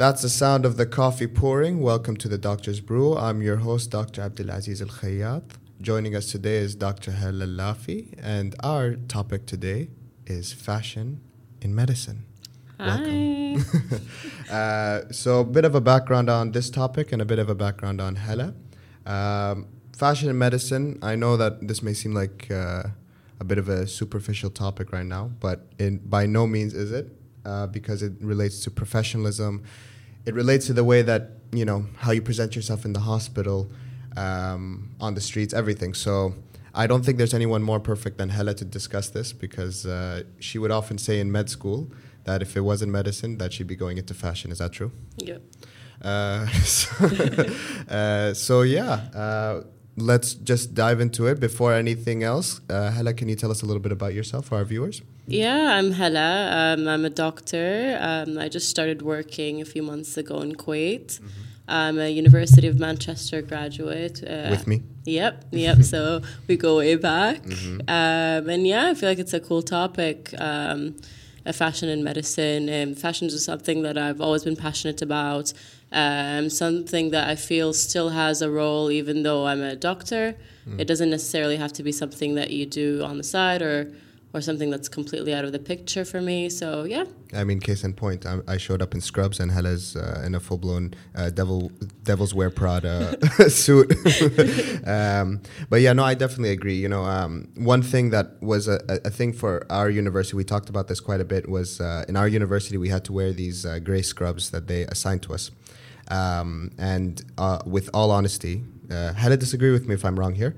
That's the sound of the coffee pouring. Welcome to the Doctor's Brew. I'm your host, Dr. Abdulaziz Al Khayyat. Joining us today is Dr. Hala Allafi, and our topic today is fashion in medicine. Hi. uh, so, a bit of a background on this topic and a bit of a background on Hala. Um, fashion in medicine, I know that this may seem like uh, a bit of a superficial topic right now, but in, by no means is it, uh, because it relates to professionalism. It relates to the way that, you know, how you present yourself in the hospital, um, on the streets, everything. So, I don't think there's anyone more perfect than Hala to discuss this because uh, she would often say in med school that if it wasn't medicine, that she'd be going into fashion. Is that true? Yeah. Uh, so, uh, so yeah, uh, let's just dive into it. Before anything else, uh, can you tell us a little bit about yourself for our viewers? Yeah, I'm Hala. Um, I'm a doctor. Um, I just started working a few months ago in Kuwait. Mm-hmm. I'm a University of Manchester graduate. Uh, With me? Yep, yep. so we go way back. Mm-hmm. Um, and yeah, I feel like it's a cool topic. Uh, fashion and medicine. Um, fashion is something that I've always been passionate about. Um, something that I feel still has a role, even though I'm a doctor. Mm. It doesn't necessarily have to be something that you do on the side or or something that's completely out of the picture for me. So yeah. I mean, case in point, I, I showed up in scrubs and Hala's uh, in a full blown uh, devil Devil's Wear Prada suit. um, but yeah, no, I definitely agree. You know, um, one thing that was a, a thing for our university, we talked about this quite a bit, was uh, in our university we had to wear these uh, gray scrubs that they assigned to us. Um, and uh, with all honesty, uh, Hala disagree with me if I'm wrong here.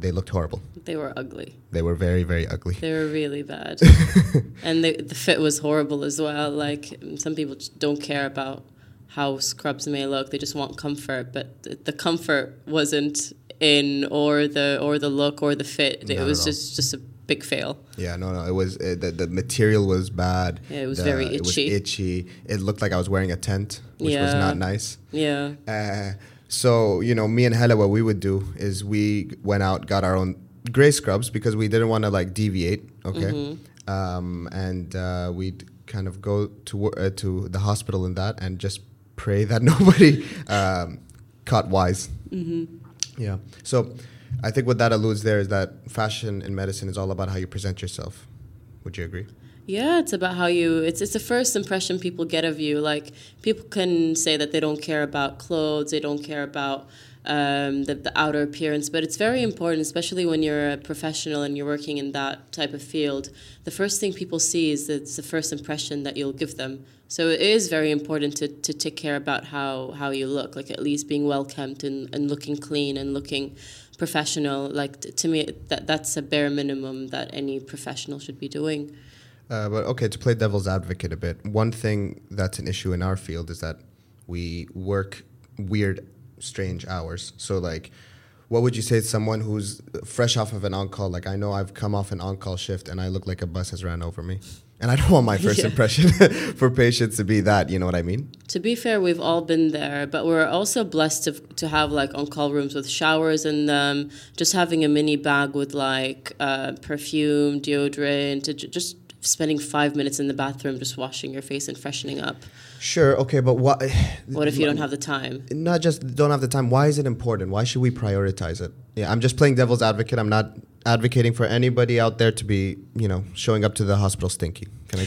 They looked horrible. They were ugly. They were very, very ugly. They were really bad. and the, the fit was horrible as well. Like, some people don't care about how scrubs may look. They just want comfort, but the, the comfort wasn't in or the or the look or the fit. Not it was just just a big fail. Yeah, no, no. It was uh, the the material was bad. Yeah, it was The- very It was itchy. itchy. It looked like I was wearing a tent, which was not nice. Yeah. Uh, so you know, me and Hala, what we would do is we went out, got our own gray scrubs because we didn't want to like deviate. Okay, Mm-hmm. um, and uh, we'd kind of go to uh, to the hospital in that and just pray that nobody um, caught wise. Mm-hmm. Yeah. So I think what that alludes there is that fashion in medicine is all about how you present yourself. Would you agree? Yeah, it's about how you. It's it's the first impression people get of you. Like people can say that they don't care about clothes, they don't care about um, the the outer appearance, but it's very important, especially when you're a professional and you're working in that type of field. The first thing people see is that it's the first impression that you'll give them. So it is very important to, to take care about how, how you look, like at least being well kept and, and looking clean and looking professional. Like to me, that that's a bare minimum that any professional should be doing. Uh, but okay, to play devil's advocate a bit, one thing that's an issue in our field is that we work weird, strange hours. So, like, what would you say to someone who's fresh off of an on call? Like, I know I've come off an on call shift and I look like a bus has ran over me. And I don't want my first Yeah. impression for patients to be that, you know what I mean? To be fair, we've all been there, but we're also blessed to, to have like on call rooms with showers in them, just having a mini bag with like uh, perfume, deodorant, just spending five minutes in the bathroom just washing your face and freshening up. Sure, okay, but what? What if you don't have the time? not just don't have the time. Why is it important? Why should we prioritize it? Yeah, I'm just playing devil's advocate. I'm not advocating for anybody out there to be, you know, showing up to the hospital stinky. Can I?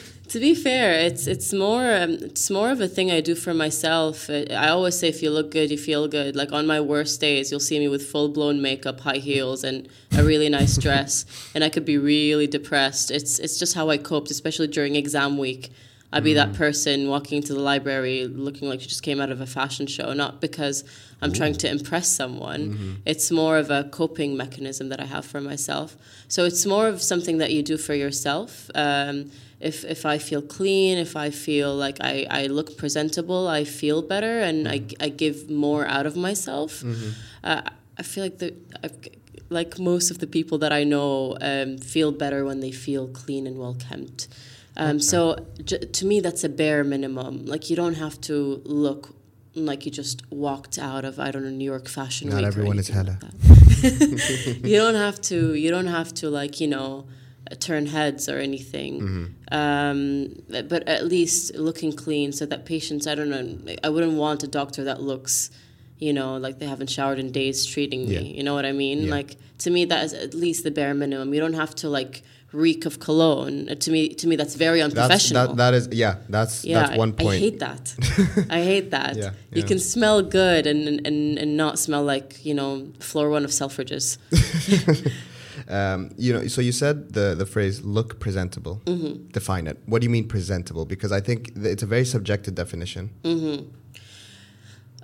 To be fair, it's it's more um, it's more of a thing I do for myself. I always say, if you look good, you feel good. Like on my worst days, you'll see me with full blown makeup, high heels, and a really nice dress, and I could be really depressed. It's it's just how I coped, especially during exam week. I'd be that person walking into the library looking like she just came out of a fashion show, not because I'm trying to impress someone. It's more of a coping mechanism that I have for myself. So it's more of something that you do for yourself. Um, if, if I feel clean, if I feel like I, I look presentable, I feel better and I, I give more out of myself. Uh, I feel like the I've, like most of the people that I know um, feel better when they feel clean and well kept. Um, So j- to me, that's a bare minimum. Like you don't have to look like you just walked out of I don't know New York Fashion Not Week. or everyone is Hala. like you don't have to. You don't have to like you know. Turn heads or anything. Um, but at least looking clean so that patients, I don't know, I wouldn't want a doctor that looks, you know, like they haven't showered in days treating me. You know what I mean? Yeah. Like to me, that is at least the bare minimum. You don't have to like reek of cologne. Uh, To me, to me, that's very That's unprofessional. that. That is yeah. That's yeah, that's one point. I hate that. I hate that. Yeah, You can smell good and, and and not smell like you know floor one of Selfridges. Um, you know, so you said the the phrase "look presentable." Mm-hmm. Define it. What do you mean presentable? Because I think it's a very subjective definition.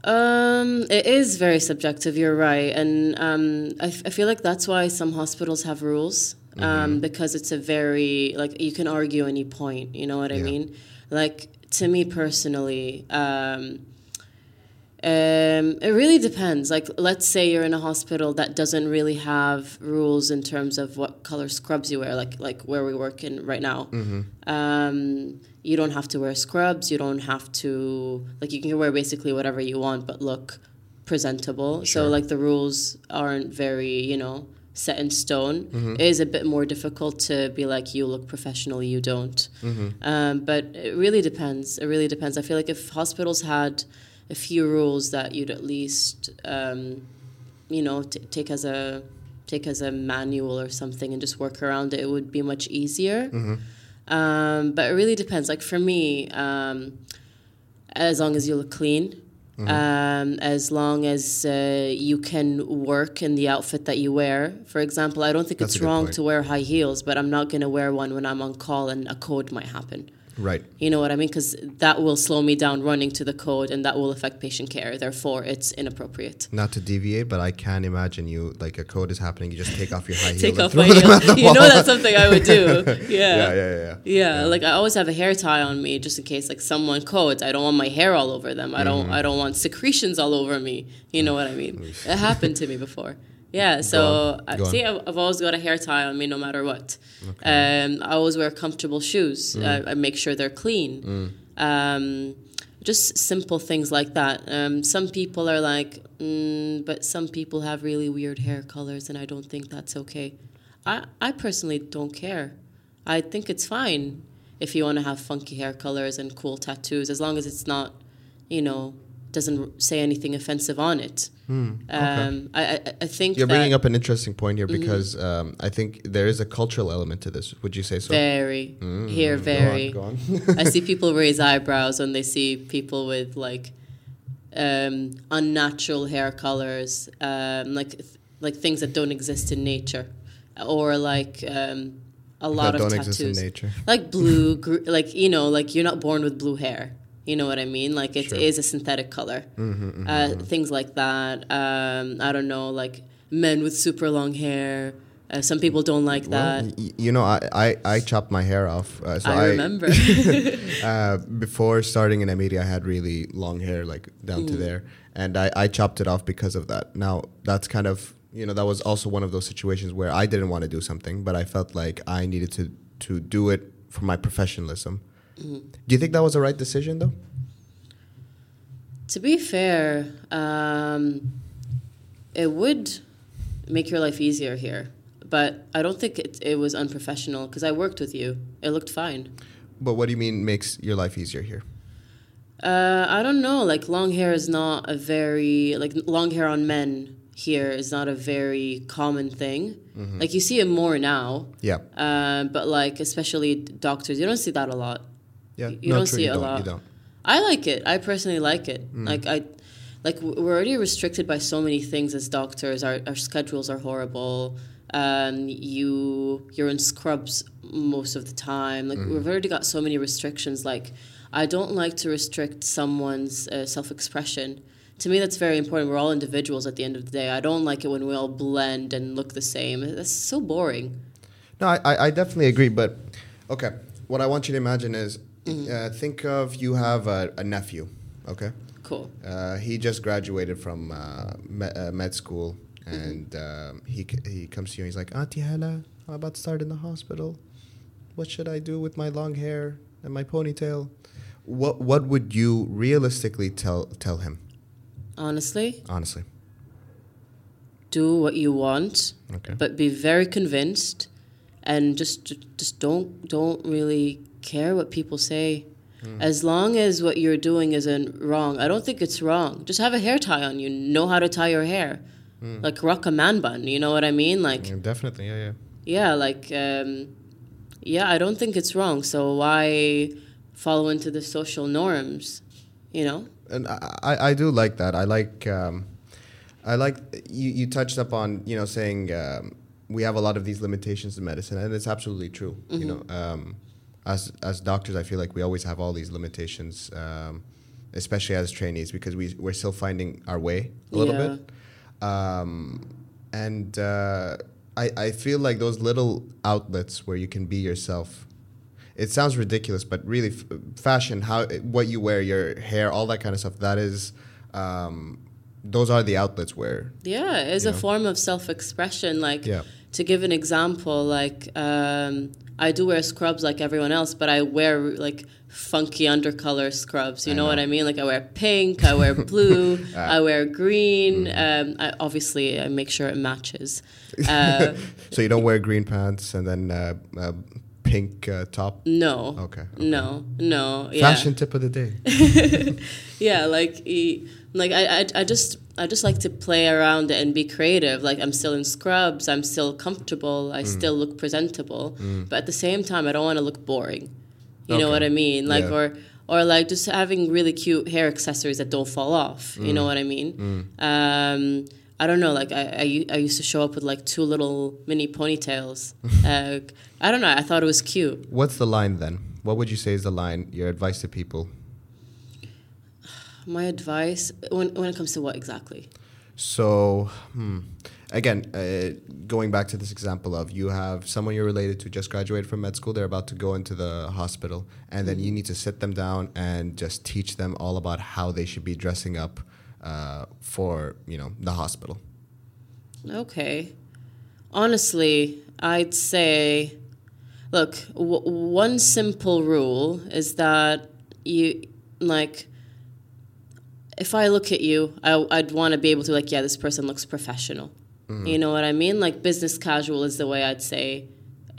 Um, it is very subjective. You're right, and um, I, f- I feel like that's why some hospitals have rules. Mm-hmm. Um, because it's a very like you can argue any point. You know what I Yeah. mean? Like to me personally, um, um, it really depends. Like, let's say you're in a hospital that doesn't really have rules in terms of what color scrubs you wear, like like where we work in right now. Um, you don't have to wear scrubs. You don't have to like you can wear basically whatever you want, but look presentable. Sure. So like the rules aren't very you know set in stone. It is a bit more difficult to be like you look professional, you don't. Um, but it really depends. It really depends. I feel like if hospitals had a few rules that you'd at least, um, you know, t- take as a take as a manual or something and just work around it, it would be much easier. Um, but it really depends. Like for me, um, as long as you look clean, um, as long as uh, you can work in the outfit that you wear. For example, I don't think That's it's wrong point. to wear high heels, but I'm not going to wear one when I'm on call and a code might happen. Right. You know what I mean? Because that will slow me down running to the code and that will affect patient care. Therefore, it's inappropriate. Not to deviate, but I can imagine you like a code is happening. You just take off your high heel. Take off my them at heel. You know that's something I would do. yeah, yeah, Yeah. yeah, yeah. Yeah, like I always have a hair tie on me just in case like someone codes. I don't want my hair all over them. I don't Mm-hmm. I don't want secretions all over me. You know what I mean? it happened to me before. Yeah, so I, see, I've, I've always got a hair tie on me no matter what. Um, I always wear comfortable shoes. Mm. I, I make sure they're clean. Um, just simple things like that. Um, some people are like, mm, but some people have really weird hair colors, and I don't think that's okay. I, I personally don't care. I think it's fine if you want to have funky hair colors and cool tattoos, as long as it's not, you know, doesn't say anything offensive on it. Um, I, I, I think You're bringing up an interesting point Mm-hmm. here because um, I think there is a cultural element to this. Would you say so? very here, Go on, very. Go on. I see people raise eyebrows when they see people with like um, unnatural hair colors, um, like like things that don't exist in nature, or like um, a lot that of don't tattoos, exist in nature. like blue, gr- like you know, like you're not born with blue hair. You know what I mean? Like it is Sure. a synthetic color. Mm-hmm, uh, things like that. Um, I don't know, like men with super long hair. Uh, some people don't like that. Well, y- you know, I, I, I chopped my hair off. Uh, so I remember. uh, before starting in media, I had really long hair, like down Mm. to there, and I, I chopped it off because of that. Now that's kind of you know that was also one of those situations where I didn't want to do something, but I felt like I needed to to do it for my professionalism. Mm-hmm. Do you think that was the right decision, though? To be fair, um, it would make your life easier here, but I don't think it, it was unprofessional because I worked with you. It looked fine. But what do you mean makes your life easier here? Uh, I don't know. Like long hair is not a very like long hair on men here is not a very common thing. Like you see it more now, Yeah, uh, but like especially doctors, you don't see that a lot. Yeah. You no, don't true, see you it a don't, lot. You don't. I like it. I personally like it. Like I, like we're already restricted by so many things as doctors. Our our schedules are horrible. Um, you you're in scrubs most of the time. Like we've already got so many restrictions. Like I don't like to restrict someone's uh, self expression. To me, that's very important. We're all individuals at the end of the day. I don't like it when we all blend and look the same. That's so boring. No, I I definitely agree. But okay, what I want you to imagine is Mm-hmm. uh, think of you have a, a nephew. Okay, Cool. uh, he just graduated from uh, med, uh, med school, Mm-hmm. and um, he c- he comes to you. and He's like, Auntie Hala, I'm about to start in the hospital. What should I do with my long hair and my ponytail? What what would you realistically tell tell him? Honestly, Honestly, do what you want. okay. but be very convinced and just just don't don't really care what people say. Hmm. As long as what you're doing isn't wrong, I don't think it's wrong. Just have a hair tie on you. Know how to tie your hair, Hmm. like rock a man bun. You know what I mean? Like Yeah, definitely, yeah, yeah. yeah, like um, yeah, I don't think it's wrong. So why follow into the social norms? You know? and I, I I do like that. I like um, I like you, you touched up on you know saying um, we have a lot of these limitations in medicine, and it's absolutely true. You know, um, as as doctors, I feel like we always have all these limitations, um, especially as trainees, because we we're still finding our way a little Yeah. bit, um, and uh, I I feel like those little outlets where you can be yourself it sounds ridiculous, but really, f- fashion, how what you wear, your hair, all that kind of stuff. That is, um, those are the outlets where. Yeah, it's a know? form of self-expression. Like Yeah. to give an example, like um, I do wear scrubs like everyone else, but I wear like funky undercolor scrubs. You I know, what. I mean? Like I wear pink, I wear blue, Ah. I wear green. Mm-hmm. Um, I, obviously, I make sure it matches. Uh, so you don't wear green pants and then uh, uh, pink uh, top. no. Okay. okay. No, no, yeah. Fashion tip of the day. yeah like e- like I, I i just i just like to play around and be creative like i'm still in scrubs i'm still comfortable Mm. i still look presentable but at the same time i don't want to look boring you know what i mean like Yeah. or or like just having really cute hair accessories that don't fall off you know Mm. what i mean um I don't know, like I, I used to show up with like two little mini ponytails. uh, I don't know, I thought it was cute. What's the line then? What would you say is the line? Your advice to people? My advice, when, when it comes to what exactly? So, hmm. again, uh, going back to this example of you have someone you're related to just graduated from med school, they're about to go into the hospital, and then you need to sit them down and just teach them all about how they should be dressing up uh, for you know the hospital. Okay. Honestly, I'd say, look, w- one simple rule is that you, like, if I look at you, I, I'd want to be able to, like, yeah, this person looks professional. You know what I mean? Like, business casual is the way I'd say.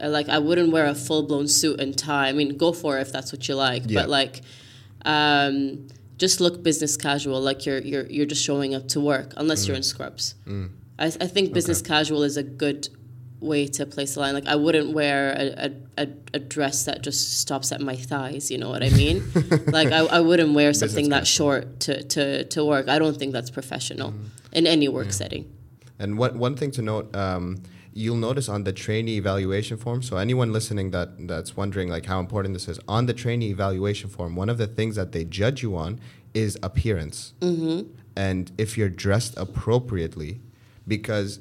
Uh, Like, I wouldn't wear a full blown suit and tie. I mean, go for it if that's what you like. Yeah. But, like, um, just look business casual, like you're you're you're just showing up to work, unless you're in mm. scrubs. Mm. I, I think business casual is a good way to place the line. Like I wouldn't wear a, a, a, dress that just stops at my thighs. You know what I mean? like I, I wouldn't wear something that short to, to, to work. I don't think that's professional mm. in any work setting. And what one thing to note, um, you'll notice on the trainee evaluation form. So anyone listening that that's wondering like how important this is on the trainee evaluation form, one of the things that they judge you on is appearance, mm-hmm. and if you're dressed appropriately, because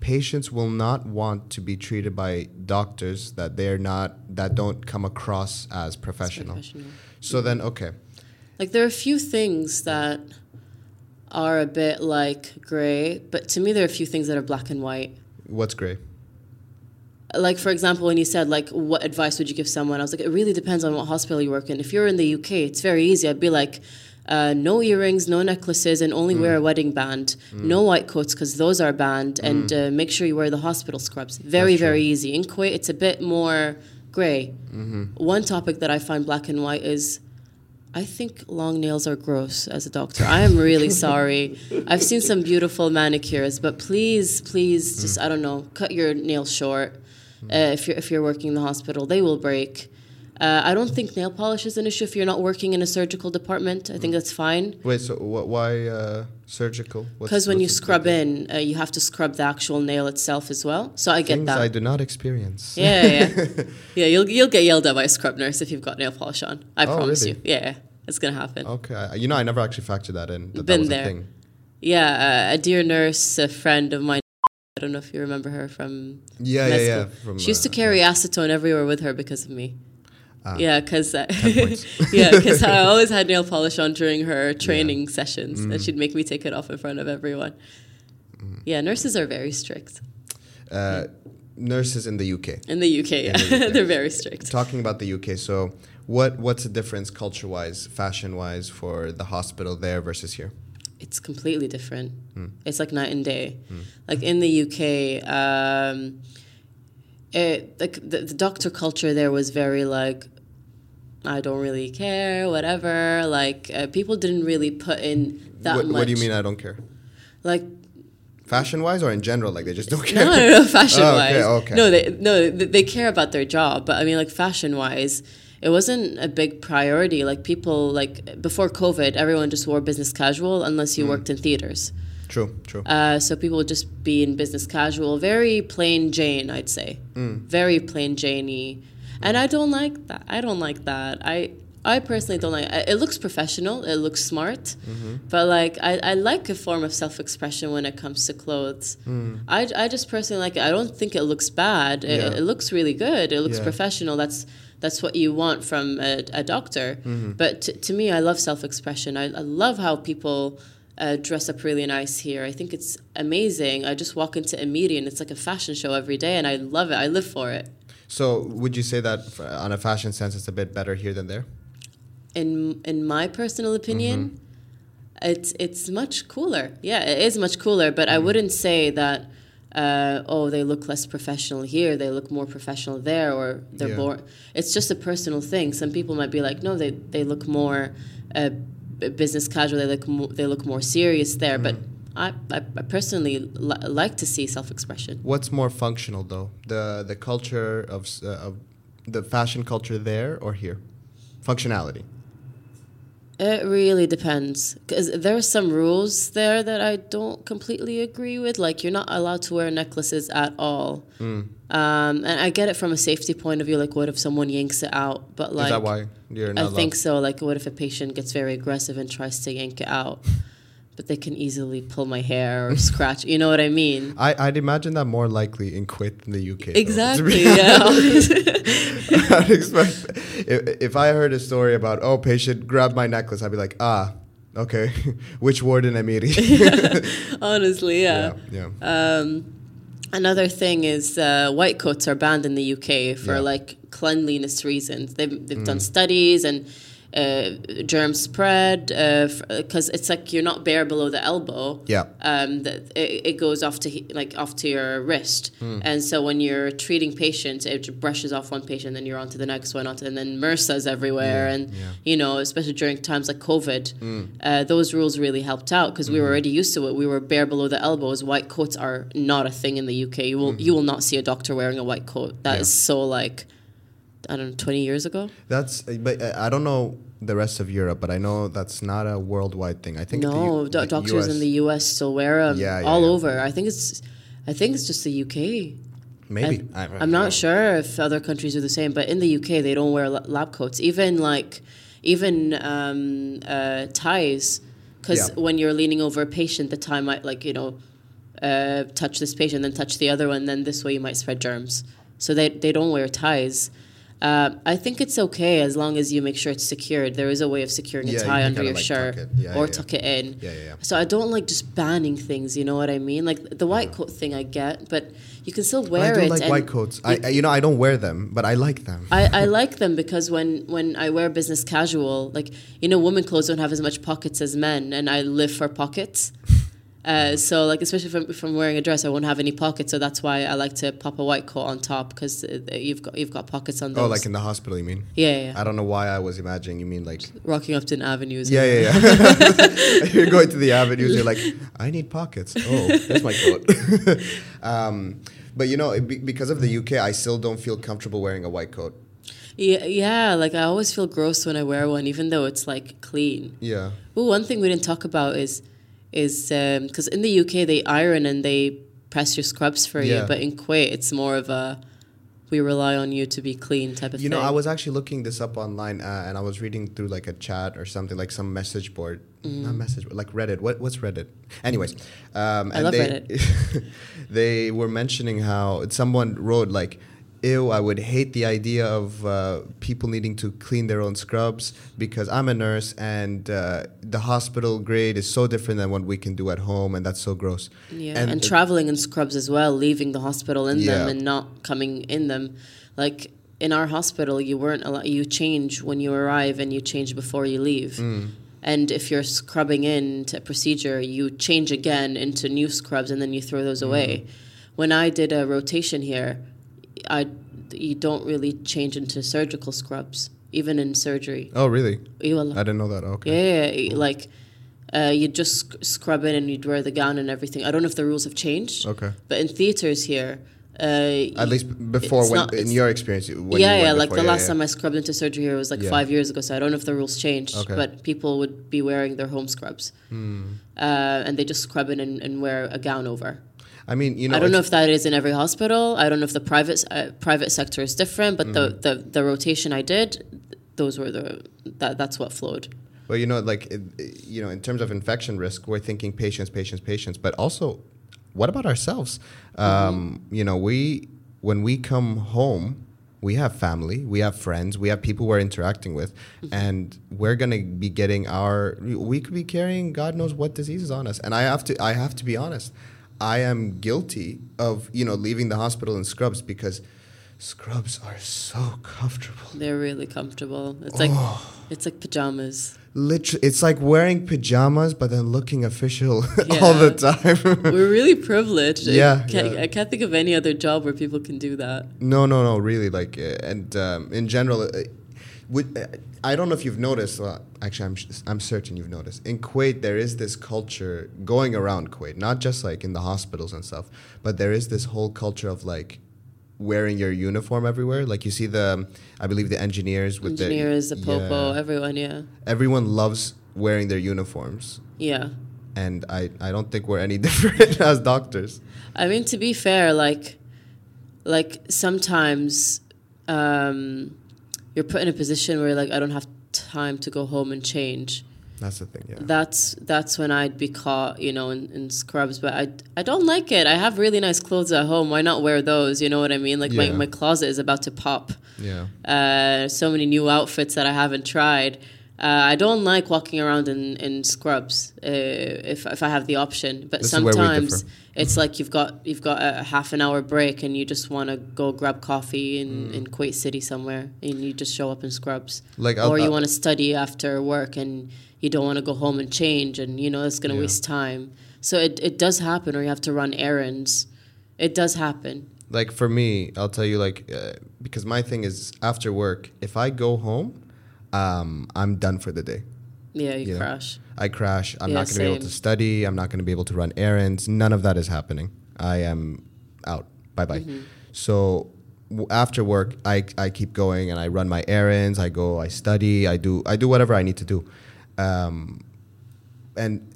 patients will not want to be treated by doctors that they're not that don't come across as professional. professional. So then, okay, Like there are a few things that are a bit like gray, but to me there are a few things that are black and white. What's gray? like for example when you said like what advice would you give someone? I was like it really depends on what hospital you work in. If you're in the uk it's very easy. I'd be like uh, no earrings no necklaces and only wear a wedding band. No white coats because those are banned and uh, make sure you wear the hospital scrubs. Very very easy. In kuwait it's a bit more gray. One topic that i find black and white is I think long nails are gross as a doctor. I am really sorry. I've seen some beautiful manicures, but please, please, just I don't know, cut your nails short. Uh, if you're if you're working in the hospital, they will break. Uh, I don't think nail polish is an issue if you're not working in a surgical department. I think that's fine. Wait, so wh- why uh, surgical? Because when you scrub in, uh, you have to scrub the actual nail itself as well. So I get Things that. I do not experience. Yeah, yeah, yeah. yeah. You'll you'll get yelled at by a scrub nurse if you've got nail polish on. I Oh, promise really? you. Yeah, it's gonna happen. Okay, I- you know, I never actually factored that in. That that Been was there. Yeah, uh, a dear nurse, a friend of mine. I don't know if you remember her from. Yeah, yeah, yeah. From, she used to uh, carry acetone everywhere with her because of me. Ah. yeah, because points. yeah, because I always had nail polish on during her training sessions, Mm. and she'd make me take it off in front of everyone. Yeah, nurses are very strict uh, nurses in the UK. in the UK. Yeah, the UK. they're very strict. Talking about the UK, so what what's the difference culture-wise, fashion-wise for the hospital there versus here? It's completely different. Hmm. It's like night and day. Like in the UK, um, it like the, the doctor culture there was very like I don't really care, whatever. Like uh, people didn't really put in that what, much. what do you mean I don't care? Like Fashion wise or in general? Like they just don't care? no, no, no, fashion Oh, wise. okay, okay. No, they no they, they care about their job, but I mean like fashion wise, it wasn't a big priority. Like people like before COVID, everyone just wore business casual unless Mm. you worked in theaters. True, true. Uh, so people would just be in business casual, very plain Jane, I'd say, Mm. very plain Janey, and I don't like that. I don't like that. I I personally don't like. It looks professional. It looks smart, Mm-hmm. but like I, I like a form of self expression when it comes to clothes. Mm. I, I just personally like it. I don't think it looks bad. It, Yeah. it looks really good. It looks Yeah. professional. That's that's what you want from a, a doctor. Mm-hmm. But t- to me, I love self expression. I, I love how people uh, dress up really nice here. I think it's amazing. I just walk into a meeting and it's like a fashion show every day, and I love it. I live for it. So would you say that f- on a fashion sense, it's a bit better here than there? In in my personal opinion, Mm-hmm. it's it's much cooler. Yeah, it is much cooler. But I Mm-hmm. wouldn't say that. Uh, oh, they look less professional here. They look more professional there, or they're Yeah. more. It's just a personal thing. Some people might be like, no, they they look more uh, business casual. They look mo- they look more serious there. But Mm-hmm. I, I, personally li- like to see self expression. What's more functional though? The the culture of, uh, of the fashion culture there or here? Functionality. It really depends because there are some rules there that I don't completely agree with. Like you're not allowed to wear necklaces at all. Mm. Um, and I get it from a safety point of view. Like, what if someone yanks it out? But like, Is that why you're not I allowed? think so. Like, what if a patient gets very aggressive and tries to yank it out? But they can easily pull my hair or scratch. You know what I mean? I, I'd imagine that more likely in Kuwait than the UK. though, Exactly. be- Yeah. I'd expect if, if I heard a story about oh patient grabbed my necklace, I'd be like ah okay, which ward in Amiri? Honestly, yeah. yeah, yeah. Um, another thing is uh, white coats are banned in the UK for Yeah. Mm. like cleanliness reasons. They've, they've done studies and uh, germ spread because it's like you're not bare below the elbow. Yeah. Um, that it, it goes off to like off to your wrist, Hmm. and so when you're treating patients, it brushes off one patient, then you're on to the next one, onto and then MRSA's everywhere, Yeah, and yeah. you know, especially during times like COVID, Hmm. uh, those rules really helped out because we were already used to it. We were bare below the elbows. White coats are not a thing in the UK. You will you will not see a doctor wearing a white coat. That is Hmm. Yeah. so like, I don't know, twenty years ago. That's but uh, I don't know the rest of Europe, but I know that's not a worldwide thing. I think No, U- do- the doctors in the US still wear them Yeah, yeah, all yeah. over. I think it's, I think it's just the UK. maybe I, am don't sure if other countries are the same, but in the UK they don't wear lab coats. Even like, even um, uh, ties, because when you're leaning over a patient, the tie might like you know, uh, touch this patient, then touch the other one, then this way you might spread germs. So they they don't wear ties. Uh, I think it's okay as long as you make sure it's secured. There is a way of securing a Yeah, you tie can under your like, shirt tuck. Yeah, or yeah, tuck it in. Yeah, yeah, yeah. So I don't like just banning things. You know what I mean? Like the white coat thing, I get, but you can still wear I do it. like white coats. I, I you know I don't wear them, but I like them. I, I like them because when, when I wear business casual, like you know, women clothes don't have as much pockets as men, and I live for pockets. Uh, so like especially if I'm, if I'm wearing a dress, I won't have any pockets. So that's why I like to pop a white coat on top because you've got you've got pockets on those. oh, like in the hospital, you mean? yeah, yeah, yeah. I don't know why I was imagining. You mean like Rocking Upton Avenues. Yeah, yeah, yeah. you're going to the avenues. You're like, I need pockets. Oh, that's my coat. um, but you know, be- because of the UK, I still don't feel comfortable wearing a white coat. yeah, yeah. Like I always feel gross when I wear one, even though it's like clean. Yeah. Well, one thing we didn't talk about is is because in the UK they iron and they press your scrubs for you, but in Kuwait it's more of a we rely on you to be clean type of You thing. You know, I was actually looking this up online, uh, and I was reading through like a chat or something, like some message board, Mm. not message, board, like Reddit. What what's Reddit? Anyways, um, I and love they, they were mentioning how someone wrote like, "Ew, I would hate the idea of uh, people needing to clean their own scrubs because I'm a nurse and uh, the hospital grade is so different than what we can do at home, and that's so gross." yeah, and, it- traveling in scrubs as well, leaving the hospital in them and not coming in them. Like in our hospital, you weren't allowed. You change when you arrive and you change before you leave. Mm. And if you're scrubbing in to a procedure, you change again into new scrubs and then you throw those away. When I did a rotation here, I you don't really change into surgical scrubs, even in surgery. Oh, really? I didn't know that. Okay. yeah, yeah, like uh, you'd just sc- scrub in and you'd wear the gown and everything. I don't know if the rules have changed, Okay. but in theaters here, uh, At least before, when not- in your experience, when yeah, you yeah. Like before, the yeah, last yeah. time I scrubbed into surgery here was like Yeah. five years ago, so I don't know if the rules changed. Okay. But people would be wearing their home scrubs, Hmm. uh, and they just scrub in and, and wear a gown over. I mean, you know, I don't know if that is in every hospital. I don't know if the private uh, private sector is different, but Mm. the, the the rotation I did, those were the that that's what flowed. Well, you know, like it, you know, in terms of infection risk, we're thinking patients, patients, patients, but also, what about ourselves? Um, you know, we when we come home, we have family, we have friends, we have people we're interacting with, and we're gonna be getting our. We could be carrying God knows what diseases on us, and I have to. I have to be honest. I am guilty of you know leaving the hospital in scrubs because scrubs are so comfortable. They're really comfortable. It's like Oh. it's like pajamas. Literally, it's like wearing pajamas, but then looking official all the time. We're really privileged. I Yeah, can't, yeah. I can't think of any other job where people can do that. no, no, no, really. Like, uh, and um, in general, uh, would, uh, I don't know if you've noticed. Well, actually, I'm I'm certain you've noticed. In Kuwait, there is this culture going around Kuwait, not just like in the hospitals and stuff, but there is this whole culture of like wearing your uniform everywhere. Like you see the, I believe the engineers with Engineers, the engineers, the popo, yeah. everyone, yeah, everyone loves wearing their uniforms. yeah. and I, I don't think we're any different as doctors. I mean, to be fair, like, like sometimes um, you're put in a position where like I don't have time to go home and change. That's the thing, yeah. That's that's when I'd be caught, you know, in, in scrubs. But I I don't like it. I have really nice clothes at home. Why not wear those? You know what I mean? Like Yeah. my, my closet is about to pop. Yeah. Uh, so many new outfits that I haven't tried. Uh, I don't like walking around in, in scrubs uh, if, if I have the option. But This is where we sometimes it's like you've got you've got a half an hour break and you just want to go grab coffee in, in Kuwait City somewhere and you just show up in scrubs. Mm. Like, I'll- or you want to study after work and you don't want to go home and change and you know it's going to Yeah. waste time. So it, it does happen or you have to run errands. It does happen. Like for me, I'll tell you, like, uh, because my thing is after work, if I go home, um, I'm done for the day. Yeah, you You know. crash. I crash. I'm Yeah, not going to be able to study. I'm not going to be able to run errands. None of that is happening. I am out. Bye bye. Mm-hmm. So w- after work, I, I keep going and I run my errands. I go. I study. I do. I do whatever I need to do. Um, and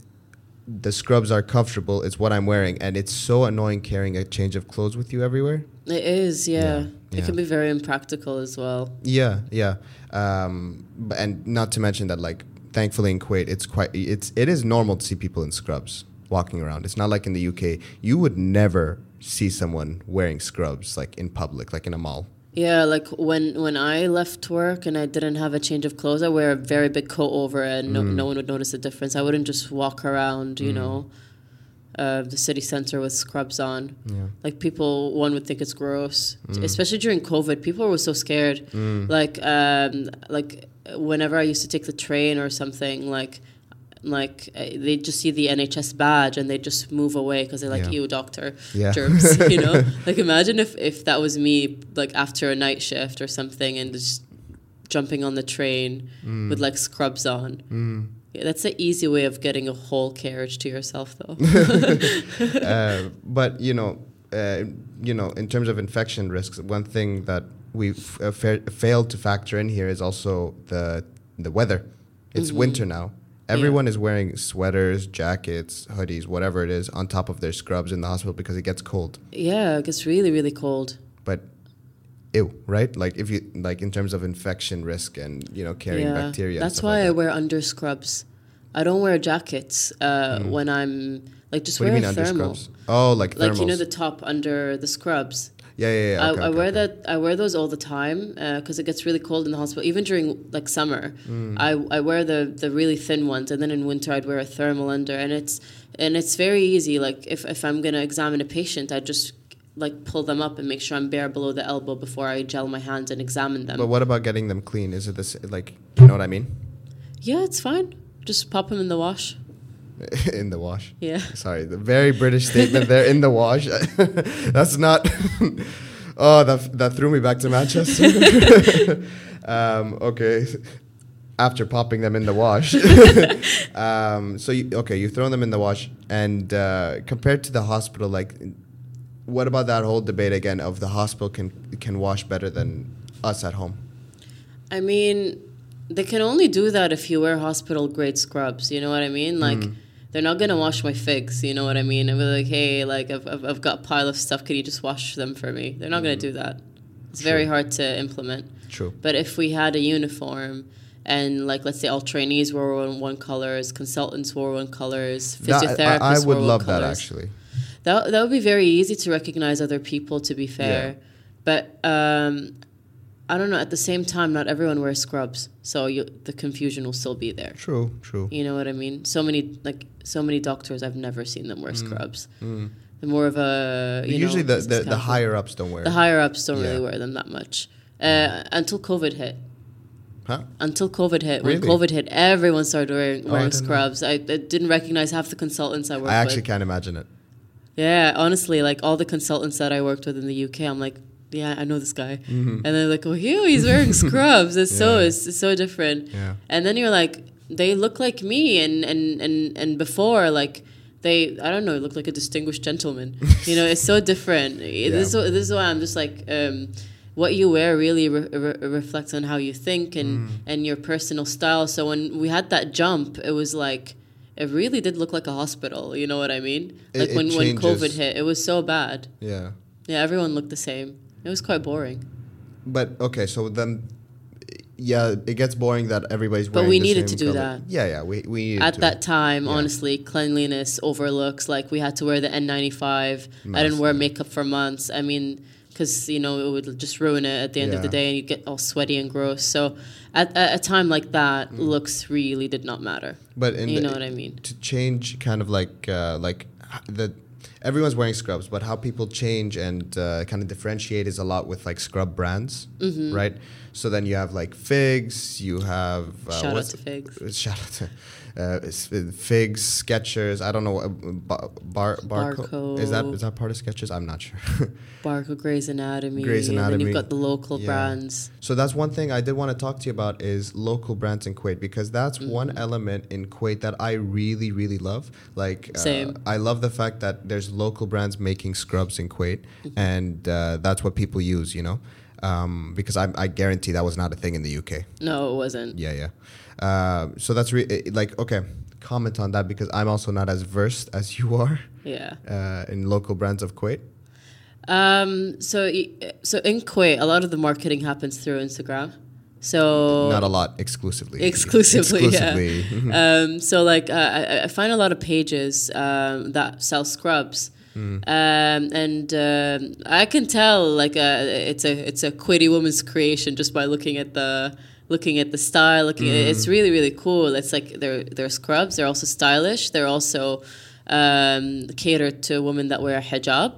the scrubs are comfortable. It's what I'm wearing, and it's so annoying carrying a change of clothes with you everywhere. It is, yeah. Yeah, It can be very impractical as well. Yeah, yeah, um, and not to mention that, like, thankfully in Kuwait, it's quite it's it is normal to see people in scrubs walking around. It's not like in the UK. You would never see someone wearing scrubs like in public, like in a mall. Yeah, like when when I left work and I didn't have a change of clothes, I wear a very big coat over it, and no, Mm. no one would notice the difference. I wouldn't just walk around, you know, uh, the city center with scrubs on. Yeah. Like people, one would think it's gross, Mm. especially during COVID. People were so scared. Like, um, like whenever I used to take the train or something, like, like uh, they just see the NHS badge and they just move away because they're like, Yeah. "You doctor, Yeah. germs," you know. like imagine if if that was me, like after a night shift or something, and just jumping on the train Mm. with like scrubs on. Yeah, that's an easy way of getting a whole carriage to yourself, though. uh, but you know, uh, you know, in terms of infection risks, one thing that we uh, fa- failed to factor in here is also the the weather. It's Mm-hmm. winter now. Everyone is wearing sweaters, jackets, hoodies, whatever it is, on top of their scrubs in the hospital because it gets cold. yeah, it gets really, really cold. Ew, right? Like if you like in terms of infection risk and you know carrying yeah, bacteria. that's why like I that. wear under scrubs. I don't wear jackets uh, when I'm like just Mm. What do you mean a under thermal. scrubs? Oh, like thermals. Like you know the top under the scrubs. yeah, yeah, yeah. okay, I, I okay, wear okay. that. I wear those all the time because it gets really cold in the hospital. Even during like summer, Mm. I, I wear the the really thin ones, and then in winter I'd wear a thermal under, and it's and it's very easy. Like if if I'm gonna examine a patient, I just like pull them up and make sure I'm bare below the elbow before I gel my hands and examine them. But what about getting them clean? Is it this like you know what I mean? yeah, it's fine. Just pop them in the wash. in the wash. Yeah. Sorry, the very British statement there in the wash. That's not. oh, that that threw me back to Manchester. um, okay, after popping them in the wash. um, so you, okay, you throw them in the wash, and uh, compared to the hospital, like, what about that whole debate again of the hospital can can wash better than us at home? I mean, they can only do that if you wear hospital grade scrubs. You know what I mean? Like. Mm. They're not gonna wash my figs, you know what I mean? And be like, hey, like I've, I've, I've got a pile of stuff. Can you just wash them for me? They're not gonna do that. It's very Mm. Hard to implement. True. But if we had a uniform, and like let's say all trainees wore one, one colors, consultants wore one colors, physiotherapists That- I, I would wore love that colors. actually. That that would be very easy to recognize other people. To be fair, Yeah. but um, I don't know. At the same time, not everyone wears scrubs, so you, the confusion will still be there. True. True. You know what I mean? So many like so many doctors, I've never seen them wear scrubs. Mm. They're more of a you Usually know, the, the, the higher ups don't wear. the higher ups don't Yeah. really wear them that much uh, until COVID hit. huh? Until COVID hit, Really? when COVID hit, everyone started wearing, Oh, I wearing didn't know. scrubs. I, I didn't recognize half the consultants I worked with. I actually with. can't imagine it. Yeah, honestly, like all the consultants that I worked with in the UK, I'm like, yeah, I know this guy, and they're like, oh, yeah, he's wearing scrubs. It's so Mm-hmm. It's, it's so different. Yeah. And then you're like, they look like me, and and and and before, like they, I don't know, look like a distinguished gentleman. you know, it's so different. This is this is why I'm just like. um what you wear really re- re- reflects on how you think and, Mm. and your personal style. So when we had that jump, it was like it really did look like a hospital. You know what I mean? It- Like when, when COVID hit, it was so bad. Yeah. Yeah, everyone looked the same. It was quite boring. But okay, so then, yeah, it gets boring that everybody's wearing the same. But we needed to do color. that. Yeah, yeah, we we needed At to. that time, Yeah. honestly, cleanliness overlooks. Like we had to wear the N95. I didn't wear makeup for months. I mean, because you know it would just ruin it at the end of the day, and you get all sweaty and gross. So at, at a time like that, Mm. looks really did not matter. But in you the- know what I mean? to change kind of like uh, like the everyone's wearing scrubs, but how people change and uh, kind of differentiate is a lot with like scrub brands, Mm-hmm. right? So then you have like figs, you have uh, Shout out what's- to Figs. Shout out to uh, uh, figs, Skechers. I don't know. Uh, bar, bar, barco- Is that is that part of Skechers? I'm not sure. Barco, Grey's Anatomy. Grey's Anatomy. And you've got the local Yeah. brands. So that's one thing I did want to talk to you about is local brands in Kuwait because that's Mm-hmm. one element in Kuwait that I really really love. Like uh, Same. I love the fact that there's local brands making scrubs in Kuwait, Mm-hmm. and uh, that's what people use. You know, um, because I, I guarantee that was not a thing in the UK. No, it wasn't. Yeah, yeah. Uh, so that's re- it- like okay. Comment on that because I'm also not as versed as you are Yeah. uh, in local brands of Kuwait. Um. So, so in Kuwait, a lot of the marketing happens through Instagram. So Not a lot, exclusively. Exclusively, yeah. Exclusively. um, so like uh, I, I find a lot of pages um, that sell scrubs, Hmm. um, and um I can tell like uh, it's a it's a Kuwaiti woman's creation just by looking at the looking at the style. Looking, at, Hmm. it's really really cool. It's like they're they're scrubs. They're also stylish. They're also um, catered to women that wear hijab.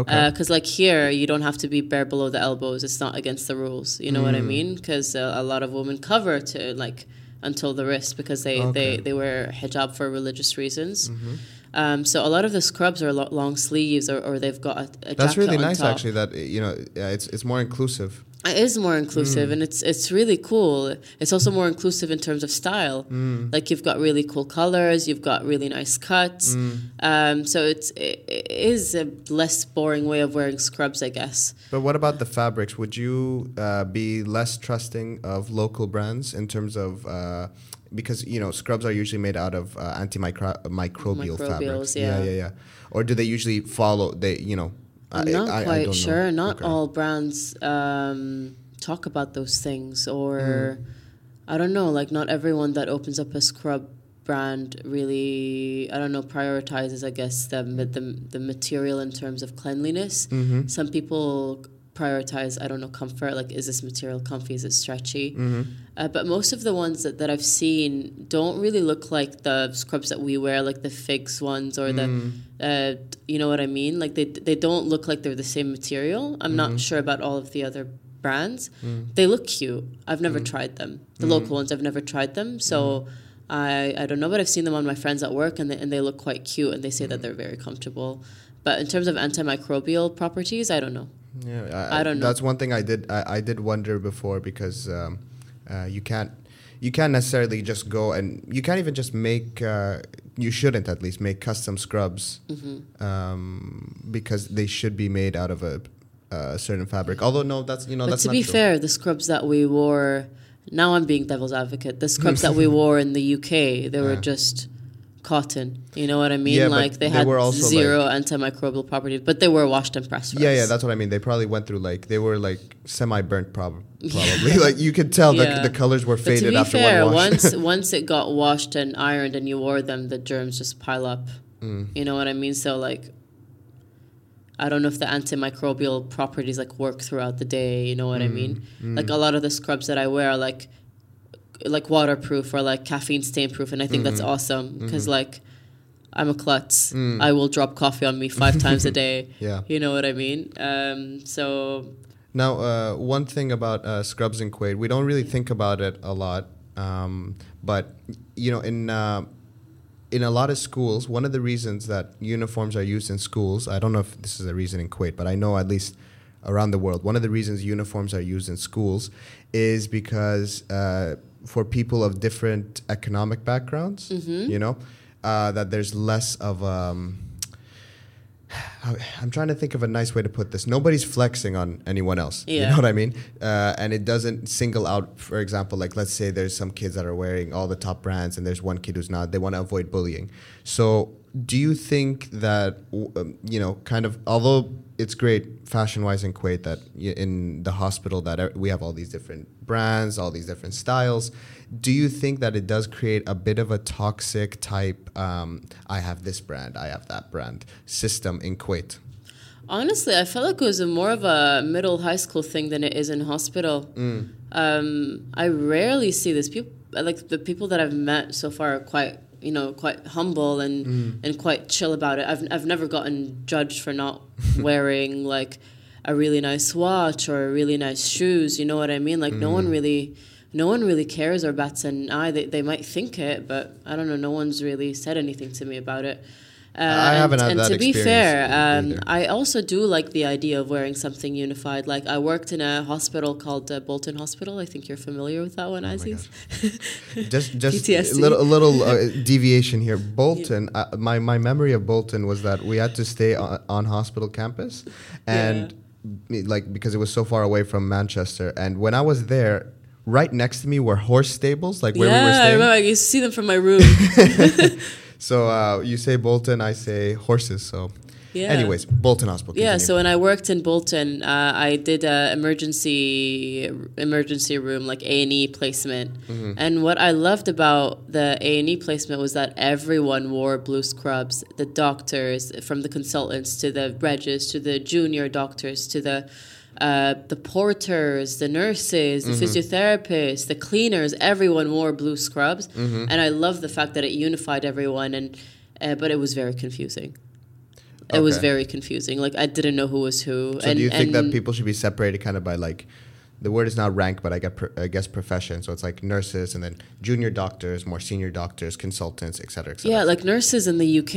Okay. Because like here, you don't have to be bare below the elbows. It's not against the rules. You know what I Mm. mean? Because uh, a lot of women cover to like until the wrist because they, Okay. they, they wear hijab for religious reasons. Mm-hmm. Um, so a lot of the scrubs are lo- long sleeves or, or they've got a, a That's really nice, top. actually. That uh, you know, yeah, it's it's more inclusive. It is more Mm. inclusive and it's it's really cool. It's also more inclusive in terms of style. Mm. Like you've got really cool colors, you've got really nice cuts. Mm. Um, so it's it, it is a less boring way of wearing scrubs, I guess. But what about the fabrics? Would you uh, be less trusting of local brands in terms of uh, because you know scrubs are usually made out of uh, antimicrobial Microbials, fabrics. yeah. yeah, yeah. Or do they usually follow? They you know. I'm not I- I quite don't know. sure. Not Okay. all brands um, talk about those things, or Hmm. I don't know. Like not everyone that opens up a scrub brand really, I don't know, prioritizes. I guess the the, the material in terms of cleanliness. Mm-hmm. Some people prioritize. I don't know comfort. Like, is this material comfy? Is it stretchy? Mm-hmm. Uh, but most of the ones that, that I've seen don't really look like the scrubs that we wear, like the figs ones or Mm. the, uh, you know what I mean? Like they they don't look like they're the same material. I'm Mm-hmm. not sure about all of the other brands. Mm. They look cute. I've never Mm-hmm. tried them. The local ones, I've never tried them. So I I don't know, but I've seen them on my friends at work, and they, and they look quite cute, and they say Mm-hmm. that they're very comfortable. But in terms of antimicrobial properties, I don't know. Yeah, I, I don't know. That's one thing I did. I, I did wonder before because um, uh, you can't you can't necessarily just go and you can't even just make. Uh, you shouldn't at least make custom scrubs Mm-hmm. um, because they should be made out of a, a certain fabric. Although no, that's you know but that's to be true. fair, the scrubs that we wore, now I'm being devil's advocate. The scrubs that we wore in the UK, they were just cotton. You know what I mean? Yeah, like they they had were also, zero antimicrobial properties, but they were washed and pressed. Yeah, us. yeah, that's what I mean. They probably went through like they were like semi burnt, prob- probably. like you could tell Yeah. the, the colors were But to faded be after fair, one wash. once once it got washed and ironed and you wore them, the germs just pile up. Mm. You know what I mean? So like, I don't know if the antimicrobial properties like work throughout the day. You know what I Mm. mean? Like a lot of the scrubs that I wear are like like waterproof or like caffeine stain proof, and I think that's Mm-hmm. awesome because like. I'm a klutz. I will drop coffee on me five times a day. Mm. Yeah. You know what I mean? Um, so Now, uh, one thing about uh, scrubs in Kuwait, we don't really think about it a lot, um, but you know, in uh, in a lot of schools, one of the reasons that uniforms are used in schools, I don't know if this is a reason in Kuwait, but I know at least around the world, one of the reasons uniforms are used in schools is because uh, for people of different economic backgrounds, you know, uh, that there's less of um, I'm trying to think of a nice way to put this. Nobody's flexing on anyone else. Yeah. You know what I mean? Uh, and it doesn't single out, for example, like let's say there's some kids that are wearing all the top brands and there's one kid who's not. They want to avoid bullying. So, do you think that, um, you know, kind of, although it's great fashion wise in Kuwait that in the hospital that we have all these different brands, all these different styles, do you think that it does create a bit of a toxic type, um, I have this brand, I have that brand system in Kuwait? Honestly, I felt like it was a more of a middle high school thing than it is in hospital. Mm. Um, I rarely see this. People like the people that I've met so far are quite you know quite humble and Mm. and quite chill about it. I've I've never gotten judged for not wearing like a really nice watch or really nice shoes. You know what I mean? Like no Mm. one really. No one really cares or bats an eye. They, they might think it, but I don't know. No one's really said anything to me about it. Uh, I haven't had and that to be fair, um. I also do like the idea of wearing something unified. Like I worked in a hospital called uh, Bolton Hospital. I think you're familiar with that one, Oh Aziz. Just, just a little, a little uh, deviation here. Bolton, uh, my my memory of Bolton was that we had to stay on, on hospital campus, and me- like because it was so far away from Manchester. And when I was there, right next to me were horse stables, like where we were yeah, I remember. I used to see them from my room. So uh, you say Bolton, I say horses. So, Yeah. anyways, Bolton Hospital. Yeah, continue. so when I worked in Bolton, uh, I did a emergency emergency room like A and E placement, Mm-hmm. and what I loved about the A and E placement was that everyone wore blue scrubs. The doctors, from the consultants to the regis to the junior doctors to the uh, the porters, the nurses, the Mm-hmm. physiotherapists, the cleaners, everyone wore blue scrubs, Mm-hmm. and I love the fact that it unified everyone. And uh, but it was very confusing. It was very confusing. Like I didn't know who was who. So do you think that people should be separated kind of by like the word is not rank, but I get I guess profession. So it's like nurses and then junior doctors, more senior doctors, consultants, et cetera, et cetera. Yeah, like nurses in the UK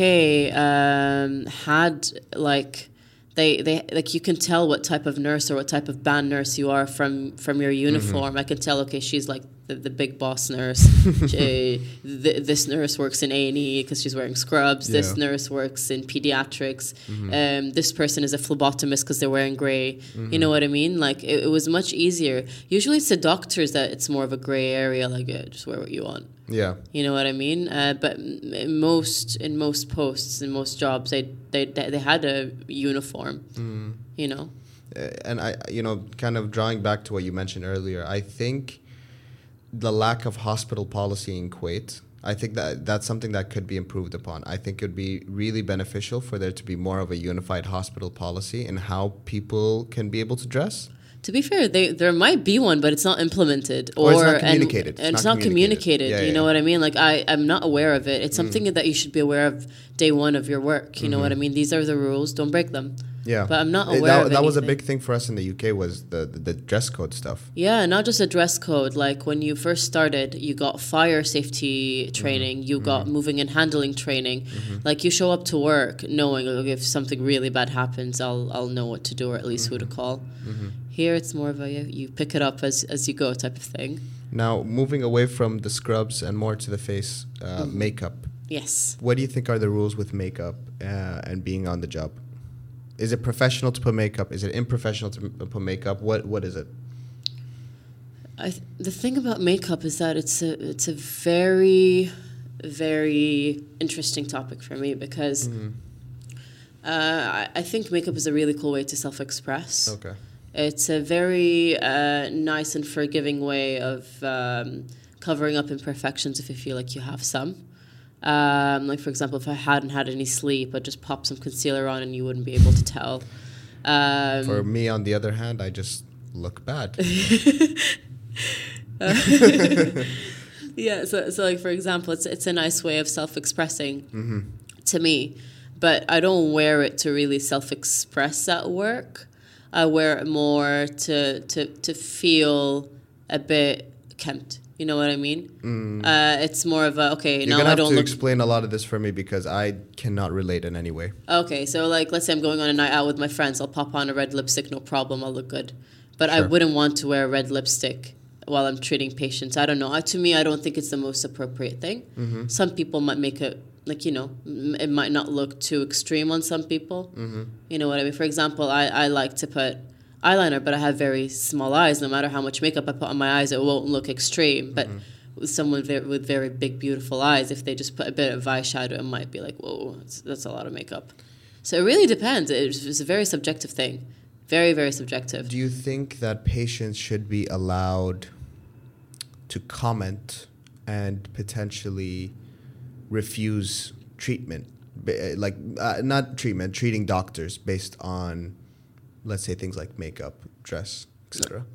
um, had like they they like you can tell what type of nurse or what type of band nurse you are from from your mm-hmm. uniform. I can tell. Okay, she's like the, the big boss nurse. she, th- this nurse works in A and E because she's wearing scrubs. This nurse works in pediatrics. Mm-hmm. Um, this person is a phlebotomist because they're wearing gray. You mm-hmm. know what I mean? Like it, it was much easier. Usually, it's the doctors that it's more of a gray area. Like yeah, just wear what you want. Yeah. You know what I mean? Uh, but in most in most posts in most jobs, they they they, they had a uniform. You know. Uh, and I, you know, kind of drawing back to what you mentioned earlier, I think the lack of hospital policy in Kuwait, I think that that's something that could be improved upon. I think it would be really beneficial for there to be more of a unified hospital policy in how people can be able to dress. To be fair, they, there might be one, but it's not implemented Or it's not and- communicated. And, it's not communicated. Yeah, you yeah. know what I mean? Like I, I'm not aware of it. It's something that you should be aware of day one of your work. You know what I Mm-hmm. mean? These are the rules. Don't break them. Yeah, But I'm not aware That, of that was a big thing for us in the UK was the the, the dress code stuff. Yeah, not just a dress code. Like when you first started, you got fire safety Mm-hmm. training, you got moving and handling training. Like you show up to work knowing like, if something really bad happens, I'll I'll know what to do or at least who to Mm-hmm. call. Here it's more of a you you pick it up as as you go type of thing. Now moving away from the scrubs and more to the face uh, Mm-hmm. makeup. Yes. What do you think are the rules with makeup uh, and being on the job? Is it professional to put makeup? Is it unprofessional to put makeup? What what is it? I th- the thing about makeup is that it's a it's a very very interesting topic for me because uh, I, I think makeup is a really cool way to self express. Okay. It's a very uh, nice and forgiving way of um, covering up imperfections if you feel like you have some. Um, like for example, if I hadn't had any sleep, I'd just pop some concealer on and you wouldn't be able to tell. Um, For me, on the other hand, I just look bad. yeah, so, so like for example, it's it's a nice way of self expressing Mm-hmm. to me, but I don't wear it to really self express at work. I wear it more to to to feel a bit kempt. You know what I mean? Uh, it's more of a okay. Mm. You're now gonna I have don't to explain a lot of this for me because I cannot relate in any way. Okay, so like let's say I'm going on a night out with my friends, I'll pop on a red lipstick, no problem, I'll look good. But I wouldn't want to wear a red lipstick while I'm treating patients. I don't know. I, to me, I don't think it's the most appropriate thing. Mm-hmm. Some people might make it like you know, m- it might not look too extreme on some people. Mm-hmm. You know what I mean? For example, I, I like to put eyeliner, but I have very small eyes. No matter how much makeup I put on my eyes, it won't look extreme. But Mm-hmm. with someone with very big, beautiful eyes, if they just put a bit of eyeshadow, it might be like, whoa, that's, that's a lot of makeup. So it really depends. It's, it's a very subjective thing. Very, very subjective. Do you think that patients should be allowed to comment and potentially refuse treatment? Like, uh, not treatment, treating doctors based on, let's say, things like makeup, dress, etc.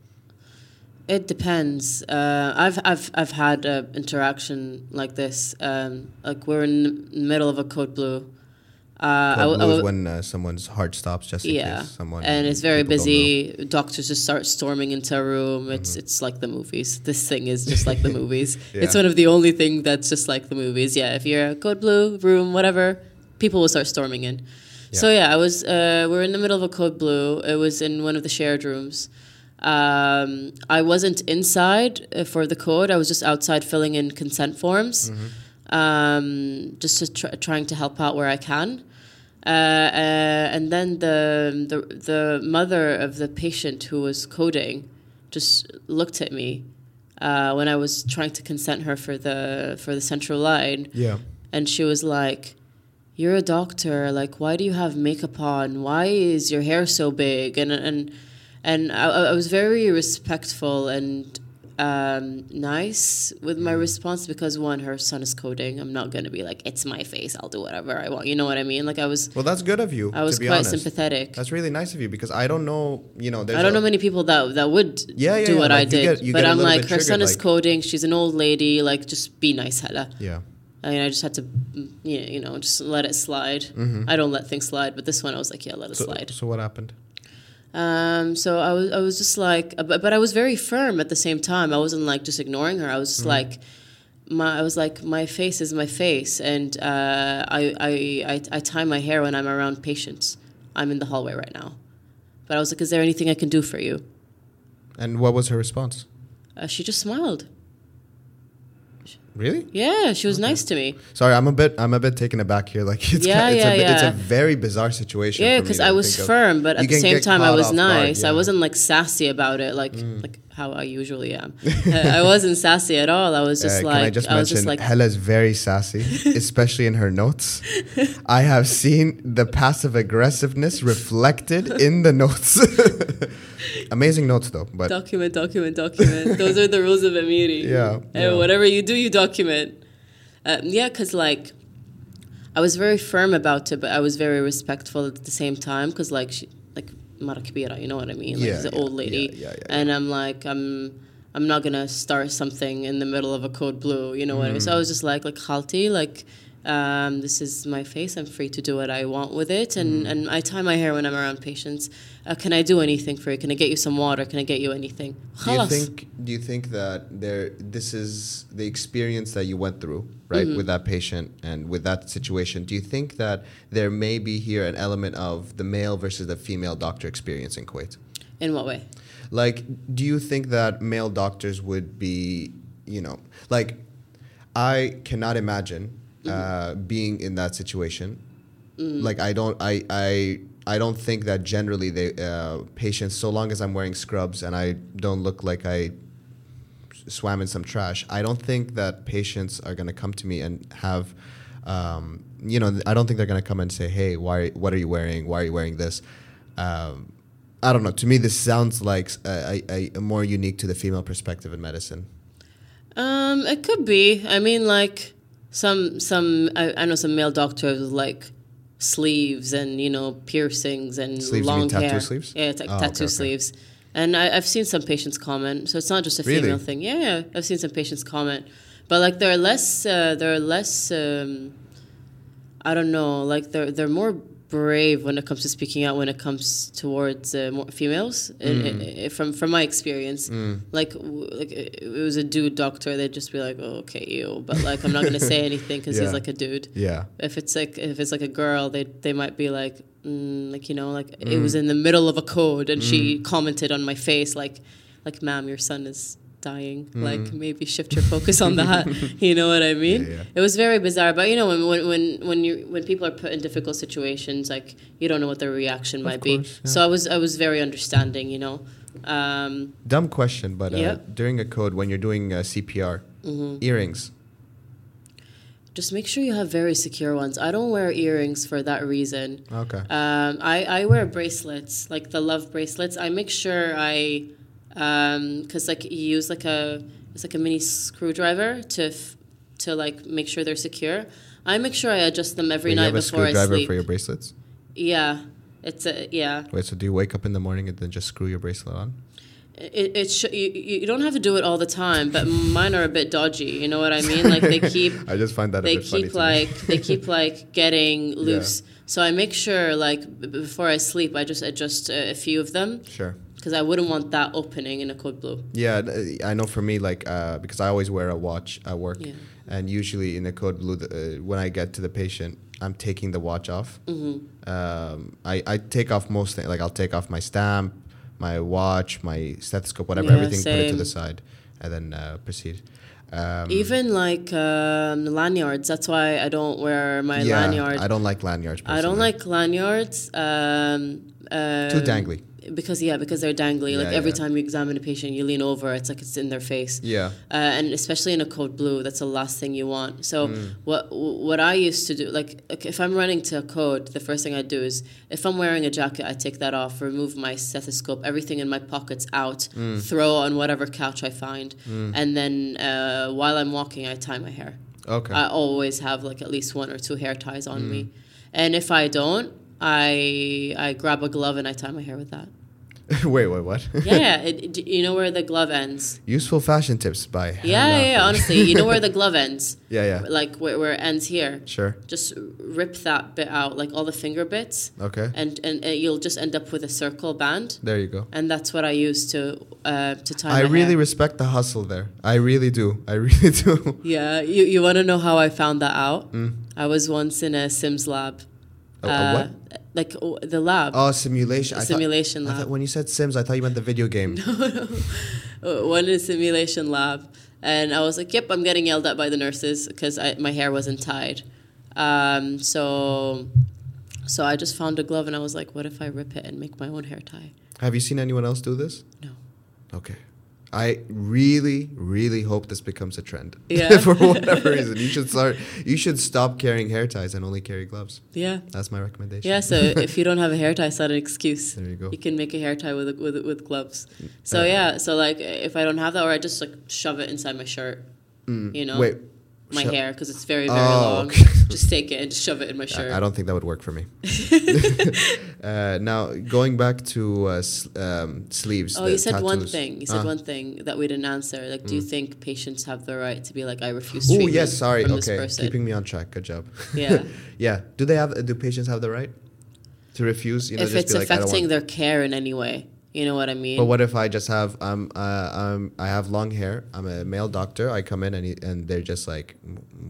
It depends. Uh, I've I've I've had an interaction like this. Um, like we're in the middle of a code blue. Uh, I Code I blue is w- when uh, someone's heart stops just in yeah, case someone. and it's very people don't know. Mm-hmm. busy. Doctors just start storming into a room. It's it's like the movies. This thing is just like the movies. It's one of the only thing that's just like the movies. Yeah, if you're a code blue room, whatever, people will start storming in. So yeah, I was. Uh, we're in the middle of a code blue. It was in one of the shared rooms. Um, I wasn't inside uh, for the code. I was just outside filling in consent forms, um, just to tr- trying to help out where I can. Uh, uh, and then the, the the mother of the patient who was coding just looked at me uh, when I was trying to consent her for the for the central line, Yeah. and she was like, "You're a doctor. Like, why do you have makeup on? Why is your hair so big?" And and and I, I was very respectful and um, nice with my response because one, her son is coding. I'm not gonna be like, "It's my face. I'll do whatever I want." You know what I mean? Like, I was Well, that's good of you. I was quite honest. sympathetic. That's really nice of you because I don't know. You know, there's I don't know many people that that would Yeah, yeah, do yeah, what like, I did, get- but I'm like, her son triggered, is coding. She's an old lady. Like, just be nice, Hala. Yeah. I mean, I just had to, yeah, you know, just let it slide. I don't let things slide, but this one I was like, yeah, let it Mm-hmm. So, slide. so what happened? Um, so I was, I was just like, uh, but, but I was very firm at the same time. I wasn't like just ignoring her. I was just like, my, I was like, my face is my face, and uh, I, I, I, I tie my hair when I'm around patients. I'm in the hallway right now, but I was like, is there anything I can do for you? And what was her response? Uh, she just smiled. Really? Yeah, she was nice to me. Sorry, I'm a bit. I'm a bit taken aback here. Like it's, Yeah, ki- it's, yeah, a, bit- it's a very bizarre situation. Yeah, because I was firm, but at the same time, I was off guard, nice. I. Mm. wasn't like sassy about it, like like how I usually am. Uh, I wasn't sassy at all. I was Uh, just can like I just was mention just like Hala's very sassy, especially in her notes. I have seen the passive aggressiveness reflected in the notes. Amazing notes though, but document, document, document. Those are the rules of Amiri. Yeah, And yeah. whatever you do, you document. Um, yeah, because like I was very firm about it, but I was very respectful at the same time because like she Mara Kibira, you know what I mean? Like Yeah, she's an yeah, old lady, yeah, yeah, yeah, and I'm like I'm. I'm not gonna start something in the middle of a code blue, you know what I mean? So I was just like, like Khalti, like um, this is my face. I'm free to do what I want with it. And, mm-hmm. and I tie my hair when I'm around patients. Uh, can I do anything for you? Can I get you some water? Can I get you anything? Do you think, do you think that there, this is the experience that you went through, right, mm-hmm. with that patient and with that situation? Do you think that there may be here an element of the male versus the female doctor experience in Kuwait? In what way? Like, do you think that male doctors would be, you know, like, I cannot imagine uh, being in that situation. Like, I don't, I, I, I don't think that generally they uh, patients, so long as I'm wearing scrubs and I don't look like I swam in some trash, I don't think that patients are going to come to me and have, um, you know, I don't think they're going to come and say, "Hey, why? What are you wearing? Why are you wearing this?" Um, I don't know. To me, this sounds like a, a, a more unique to the female perspective in medicine. Um, it could be. I mean, like some some I, I know some male doctors with like sleeves and you know piercings and Sleeves, long tattoo hair. sleeves? Yeah, it's like Oh, okay, tattoo okay. sleeves. And I, I've seen some patients comment, so it's not just a Really? female thing. Yeah, yeah, I've seen some patients comment, but like there are less, uh, they're less. Um, I don't know, like they're they're more brave when it comes to speaking out when it comes towards uh, more females. Mm. From from my experience, like w- like it it was a dude doctor, they'd just be like, "Oh, okay, you," but like I'm not gonna say anything because Yeah. he's like a dude. Yeah. If it's like if it's like a girl, they they might be like, mm, like you know, like it was in the middle of a code, and she commented on my face, like, like, "Ma'am, your son is dying. Like maybe shift your focus on that." you know what I mean? Yeah, yeah. It was very bizarre, but you know, when when when you when people are put in difficult situations, like you don't know what their reaction might course, be. So I was I was very understanding, you know. Um, Dumb question, but uh, Yep. during a code when you're doing uh, CPR, Mm-hmm. earrings. just make sure you have very secure ones. I don't wear earrings for that reason. Okay. Um, I, I wear bracelets, like the love bracelets. I make sure I, Um, because like you use like a it's like a mini screwdriver to f- to like make sure they're secure. I make sure I adjust them every Wait, you night have a before I screwdriver sleep. for your bracelets. yeah, it's a yeah. Wait, so do you wake up in the morning and then just screw your bracelet on? It, it sh- you, you don't have to do it all the time, but mine are a bit dodgy. You know what I mean? Like they keep I just find that they a bit keep like they keep like getting loose. So I make sure like b- before I sleep, I just adjust a, a few of them Sure. Because I wouldn't want that opening in a code blue. Yeah, I know for me, like, uh, because I always wear a watch at work, Yeah. and usually in a code blue, the, uh, when I get to the patient, I'm taking the watch off. Mm-hmm. Um, I, I take off most things, like I'll take off my stamp, my watch, my stethoscope, whatever, Yeah, everything, put it to the side, and then uh, proceed. Um, Even like um, lanyards. That's why I don't wear my yeah, lanyard. I don't like lanyards. I don't like lanyards. Um, uh, too dangly. Because yeah, because they're dangly. Like every yeah. time you examine a patient, you lean over. It's like it's in their face. Yeah, uh, and especially in a code blue, that's the last thing you want. So Mm. what what I used to do, like if I'm running to a code, the first thing I do is if I'm wearing a jacket, I take that off, remove my stethoscope, everything in my pockets out, Mm. throw on whatever couch I find, and then uh, while I'm walking, I tie my hair. okay. I always have like at least one or two hair ties on me, Mm. and if I don't, I I grab a glove and I tie my hair with that. wait, wait, what? Yeah. It, you know where the glove ends. Useful fashion tips by Yeah, Hannah. yeah, yeah. Honestly, you know where the glove ends. Yeah, yeah. Like where, where it ends here. Sure. Just rip that bit out, like all the finger bits, Okay. and and, you'll just end up with a circle band. There you go. And that's what I use to uh, to tie. My hair. I really hair. respect the hustle there. I really do. I really do. yeah, you you want to know how I found that out? Mm. I was once in a Sims lab. A- a what? Like oh, the lab. Oh, simulation. I thought- simulation I lab. thought when you said Sims, I thought you meant the video game. Uh, one in simulation lab, and I was like, "Yep, I'm getting yelled at by the nurses because my hair wasn't tied." Um, so, so I just found a glove, and I was like, "What if I rip it and make my own hair tie?" Have you seen anyone else do this? No. Okay. I really, really hope this becomes a trend. Yeah. For whatever reason, you should start. You should stop carrying hair ties and only carry gloves. Yeah. That's my recommendation. Yeah, so if you don't have a hair tie, it's not an excuse. There you go. You can make a hair tie with with with gloves. So Uh, yeah, so like if I don't have that, or I just like shove it inside my shirt. You know. Mm. Wait, my hair because it's very very Oh, long. Just take it and just shove it in my shirt. I, I don't think that would work for me. uh, now, going back to uh, s- um, sleeves. Oh, you said one thing. You said Ah. one thing that we didn't answer. Like, do you think patients have the right to be like, I refuse Oh yes, sorry. Okay, keeping me on track. Good job. Yeah. yeah. Do they have? Do patients have the right to refuse? You know, if just it's be like, I don't affecting want. their care in any way, you know what I mean? But what if I just have um uh, um I have long hair. I'm a male doctor. I come in and he, and they're just like,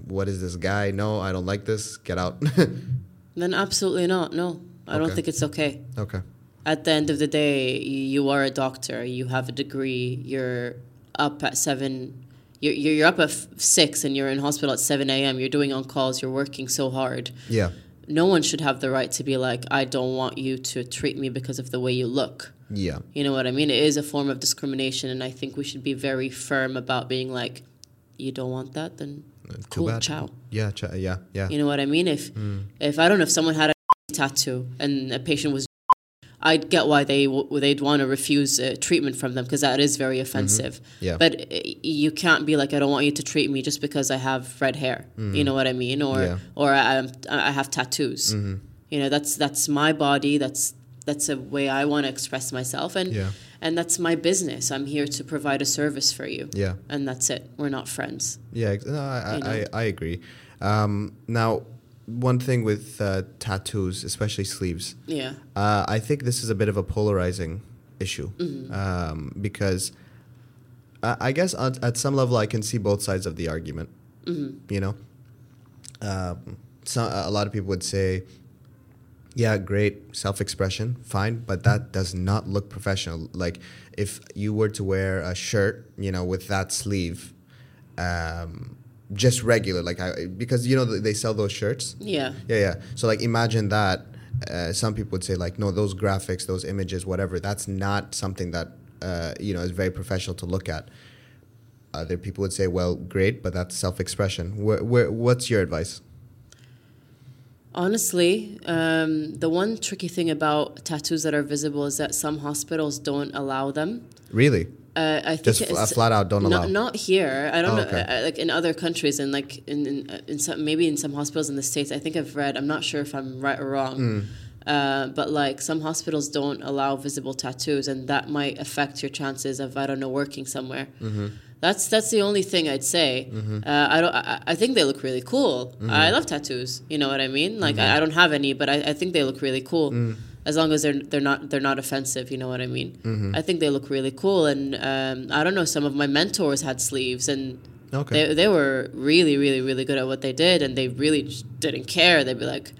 what is this guy? No, I don't like this. Get out. then absolutely not. No, I don't think it's okay. okay. At the end of the day, you are a doctor. You have a degree. You're up at seven. You're, you're you're up at f- six and you're in hospital at 7 a.m. You're doing on calls. You're working so hard. Yeah. No one should have the right to be like, I don't want you to treat me because of the way you look. Yeah. You know what I mean? It is a form of discrimination, and I think we should be very firm about being like, you don't want that, then Uh, cool, bad. ciao. Yeah. Ch- yeah. Yeah. You know what I mean? If if I don't know if someone had a tattoo and a patient was, I'd get why they w- they'd want to refuse uh, treatment from them because that is very offensive. Yeah. But uh, you can't be like, I don't want you to treat me just because I have red hair. You know what I mean? Or Yeah. or I, I'm- I have tattoos. You know, that's that's my body. That's that's a way I want to express myself, and Yeah. and that's my business. I'm here to provide a service for you, Yeah. and that's it. We're not friends. Yeah, no, I, You I, know? I, I agree. Um, now, one thing with uh, tattoos, especially sleeves, Yeah. uh, I think this is a bit of a polarizing issue Mm-hmm. um, because I, I guess at, at some level I can see both sides of the argument. Mm-hmm. You know, um, so a lot of people would say, "Yeah, great self-expression, fine, but that does not look professional." Like if you were to wear a shirt, you know, with that sleeve. Um, just regular, like I, because you know they sell those shirts. Yeah. Yeah, yeah. So like imagine that. Uh, some people would say like, no, those graphics, those images, whatever. That's not something that uh, you know is very professional to look at. Other people would say, well, great, but that's self-expression. Where, where, what's your advice? Honestly, um, the one tricky thing about tattoos that are visible is that some hospitals don't allow them. Really? Uh, I think Just flat out don't not, allow. Not here. I don't Oh, know. okay. uh, like in other countries and like in in, uh, in some maybe in some hospitals in the states. I think I've read. I'm not sure if I'm right or wrong. Hmm. Uh, but like some hospitals don't allow visible tattoos, and that might affect your chances of I don't know working somewhere. Mm-hmm. That's that's the only thing I'd say. Uh, I don't. I, I think they look really cool. Mm-hmm. I love tattoos. You know what I mean? Like I, I don't have any, but I, I think they look really cool. Mm. As long as they're they're not they're not offensive. You know what I mean? Mm-hmm. I think they look really cool. And um, I don't know. Some of my mentors had sleeves, and Okay. they they were really really really good at what they did, and they really didn't care. They'd be like.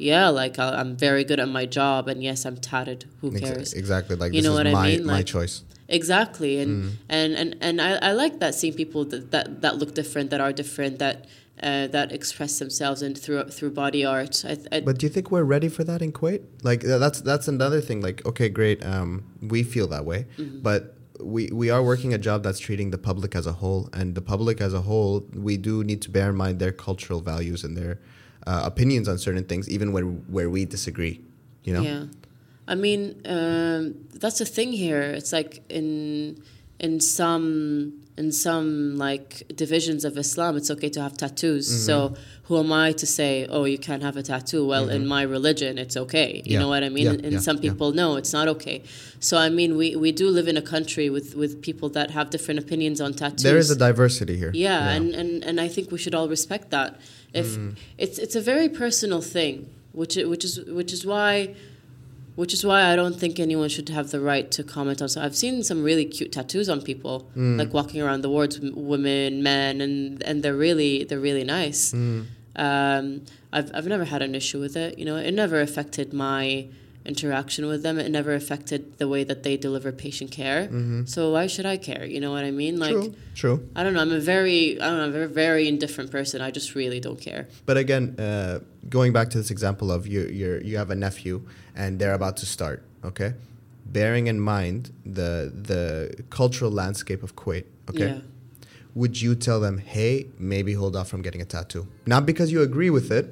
Yeah, like I- I'm very good at my job, and yes, I'm tatted. Who cares? Exactly. Like You this know is what I my mean? my choice. Exactly, and Mm. and and and I, I like that seeing people that, that that look different, that are different, that uh, that express themselves and through through body art. I, I, But do you think we're ready for that in Kuwait? Like that's that's another thing. Like okay, great. Um, we feel that way, Mm-hmm. but we we are working a job that's treating the public as a whole, and the public as a whole, we do need to bear in mind their cultural values and their uh, opinions on certain things, even where where we disagree. You know. Yeah, I mean um, that's the thing here. It's like in in some in some like divisions of Islam, it's okay to have tattoos. Mm-hmm. So who am I to say, oh, you can't have a tattoo? Well, in my religion, it's okay. You Mm-hmm. Yeah. know what I mean? Yeah, and yeah, some people, no, it's not okay. So I mean, we we do live in a country with with people that have different opinions on tattoos. There is a diversity here. Yeah, And, and and I think we should all respect that. If Mm. it's it's a very personal thing, which which is which is why which is why I don't think anyone should have the right to comment on. So I've seen some really cute tattoos on people, Mm. like walking around the wards, women, men, and and they're really they're really nice. Mm. Um, I've I've never had an issue with it. You know, it never affected my interaction with them. It never affected the way that they deliver patient care. So why should I care? You know what I mean? Like. True. True. I don't know. I'm a very, I don't know, I'm a very, very indifferent person. I just really don't care. But again, uh, going back to this example of you, you you have a nephew and they're about to start. Okay, bearing in mind the the cultural landscape of Kuwait. Okay, Yeah. would you tell them, hey, maybe hold off from getting a tattoo? Not because you agree with it.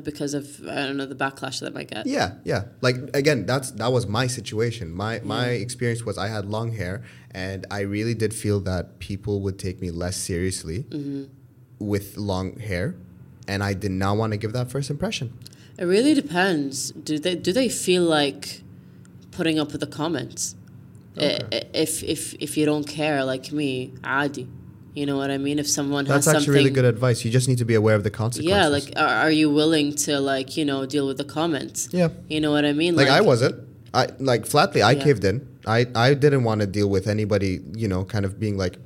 Because of I don't know the backlash that might get. Yeah, yeah. Like again, that's that was my situation. My my experience was I had long hair, and I really did feel that people would take me less seriously mm-hmm. with long hair, and I did not want to give that first impression. It really depends. Do they do they feel like putting up with the comments? I- If if if you don't care like me, adi. You know what I mean? If someone That's has actually really good advice. You just need to be aware of the consequences. Yeah, like are, are you willing to like, you know, deal with the comments? yeah. You know what I mean? Like, I wasn't. I like flatly. I Yeah. caved in. I I didn't want to deal with anybody. You know, kind of being like,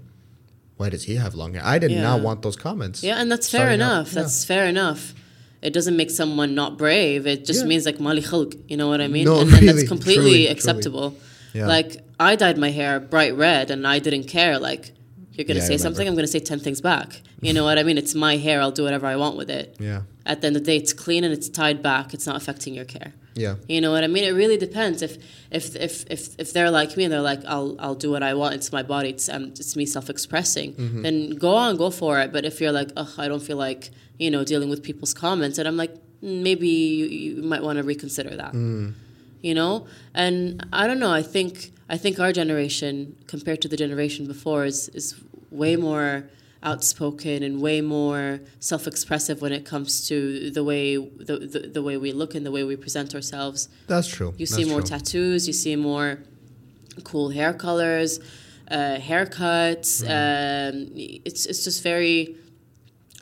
why does he have long hair? I did Yeah. not want those comments. Yeah, and that's fair out, enough. yeah. That's fair enough. It doesn't make someone not brave. It just means like mali you know what I mean? No, and, and that's completely truly, truly. acceptable. Yeah. Like I dyed my hair bright red and I didn't care. Like you're gonna Yeah, say something, I'm gonna say ten things back. You know what I mean? It's my hair. I'll do whatever I want with it. Yeah. At the end of the day, it's clean and it's tied back. It's not affecting your care. Yeah. You know what I mean? It really depends. If if if if, if they're like me and they're like, I'll I'll do what I want. It's my body. It's um, it's me self expressing. Mm-hmm. Then go on, go for it. But if you're like, oh, I don't feel like you know dealing with people's comments, and I'm like, "Mm, maybe you, you might want to reconsider that. Mm. You know, and I don't know. I think I think our generation compared to the generation before is is way more outspoken and way more self-expressive when it comes to the way the, the, the way we look and the way we present ourselves That's true. you see That's more true. tattoos. You see more cool hair colors, uh, haircuts. Mm. Um, it's it's just very,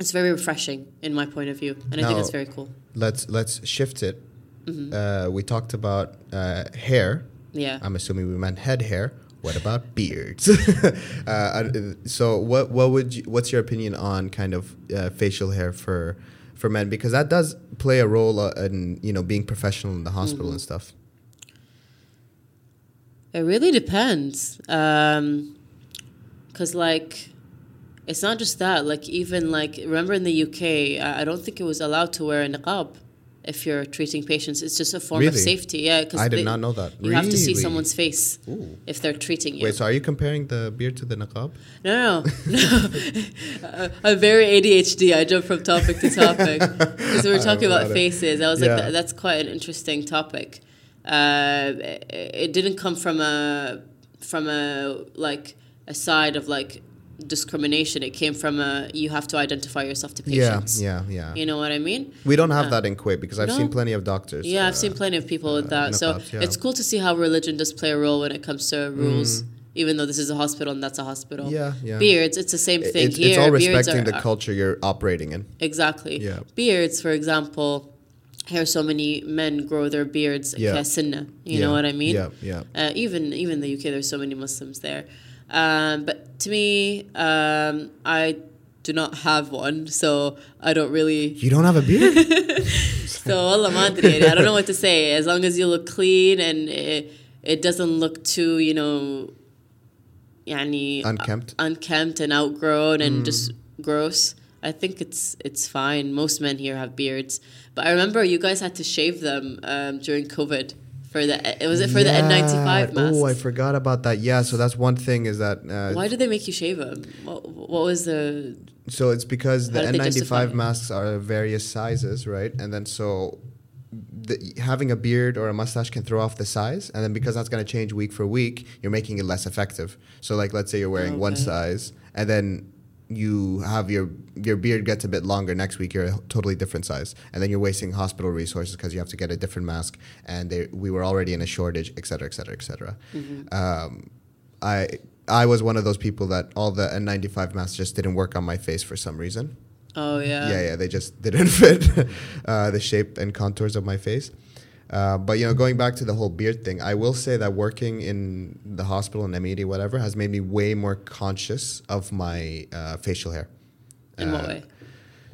it's very refreshing in my point of view, and I think it's very cool. Let's let's shift it. Mm-hmm. Uh, we talked about uh, hair. Yeah. I'm assuming we meant head hair. What about beards? uh, so what what would you, what's your opinion on kind of uh, facial hair for for men because that does play a role uh, in you know being professional in the hospital and Mm-hmm. stuff. It really depends. Um 'cause cause like, it's not just that. Like even like, remember in the UK, I, I don't think it was allowed to wear a niqab if you're treating patients. It's just a form of safety. Yeah, because I did not know that. You have to see someone's face Ooh. if they're treating you. Wait, so are you comparing the beard to the niqab? No, no, no. I'm very ADHD. I jump from topic to topic. Because we were talking about it. faces. I was Yeah. like, that, that's quite an interesting topic. Uh, it, it didn't come from a from a like a side of like discrimination. It came from a you have to identify yourself to patients. Yeah, yeah, yeah. You know what I mean? We don't have uh, that in Kuwait because I've no. seen plenty of doctors. Yeah, uh, I've seen plenty of people uh, with that. So yeah. it's cool to see how religion does play a role when it comes to mm. rules. Mm. Even though this is a hospital and that's a hospital. Yeah, yeah. Beards, it's the same thing it's, here. It's all respecting are, the culture you're operating in. Exactly. Yeah. Beards, for example, here so many men grow their beards yeah. you yeah. know what i mean yeah yeah uh, even even the uk there's so many muslims there um, but to me, um, I do not have one, so I don't really. You don't have a beard. so hola madre, I don't know what to say. As long as you look clean and it, it doesn't look too, you know, yani uh, unkempt, unkempt and outgrown and mm. just gross. I think it's it's fine. Most men here have beards, but I remember you guys had to shave them um, during COVID for the. It was it for the N95 Yeah. masks? Oh, I forgot about that. Yeah, so that's one thing is that. Uh, Why did they make you shave them? What, what was the? So it's because the How did they justify N95 masks are various sizes, right? And then so the, having a beard or a mustache can throw off the size, and then because that's going to change week for week, you're making it less effective. So like, let's say you're wearing one size, and then you have your your beard gets a bit longer next week you're a totally different size and then you're wasting hospital resources because you have to get a different mask and they, we were already in a shortage et cetera et cetera et cetera um, i i was one of those people that all the n95 masks just didn't work on my face for some reason Oh yeah. yeah, yeah, they just didn't fit uh, the shape and contours of my face. Uh, but you know, going back to the whole beard thing, I will say that working in the hospital and MED, whatever has made me way more conscious of my uh, facial hair. In what Uh, way?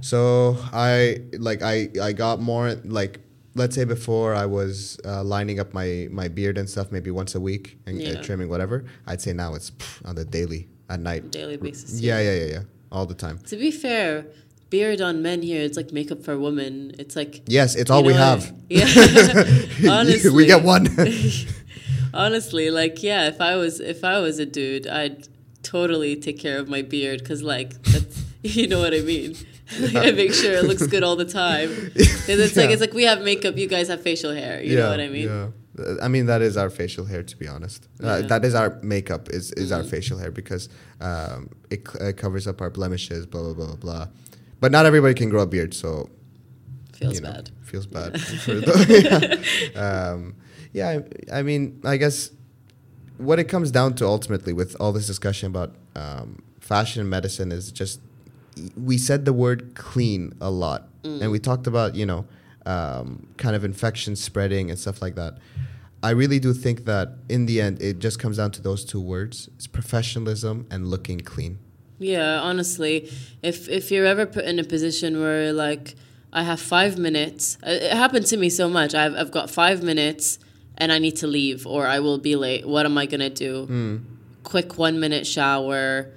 So I like I I got more like let's say before I was uh, lining up my my beard and stuff maybe once a week and uh, trimming whatever. I'd say now it's pff, on the daily at night. Daily basis. Yeah, yeah, yeah, yeah, all the time. To be fair, beard on men here, it's like makeup for women. It's like. Yes, it's all we have. Yeah. Honestly. we get one. Honestly, like yeah, if I was if I was a dude, I'd totally take care of my beard because like that's you know what I mean. I make sure it looks good all the time. 'Cause it's like it's like we have makeup, you guys have facial hair. You know what I mean? Yeah. Uh, I mean that is our facial hair, to be honest. Uh, that is our makeup. Is is our Mhm. facial hair because um, it, c- uh covers up our blemishes. Blah blah blah blah. But not everybody can grow a beard, so Feels you know, bad. Feels bad. yeah. Um, yeah, I, I mean, I guess what it comes down to ultimately with all this discussion about um, fashion and medicine is just we said the word clean a lot, and we talked about you know um, kind of infection spreading and stuff like that. I really do think that in the end, it just comes down to those two words: it's professionalism and looking clean. Yeah, honestly, if if you're ever put in a position where like I have five minutes, it happened to me so much. I've I've got five minutes and I need to leave or I will be late. What am I gonna do? Hmm. Quick one minute shower,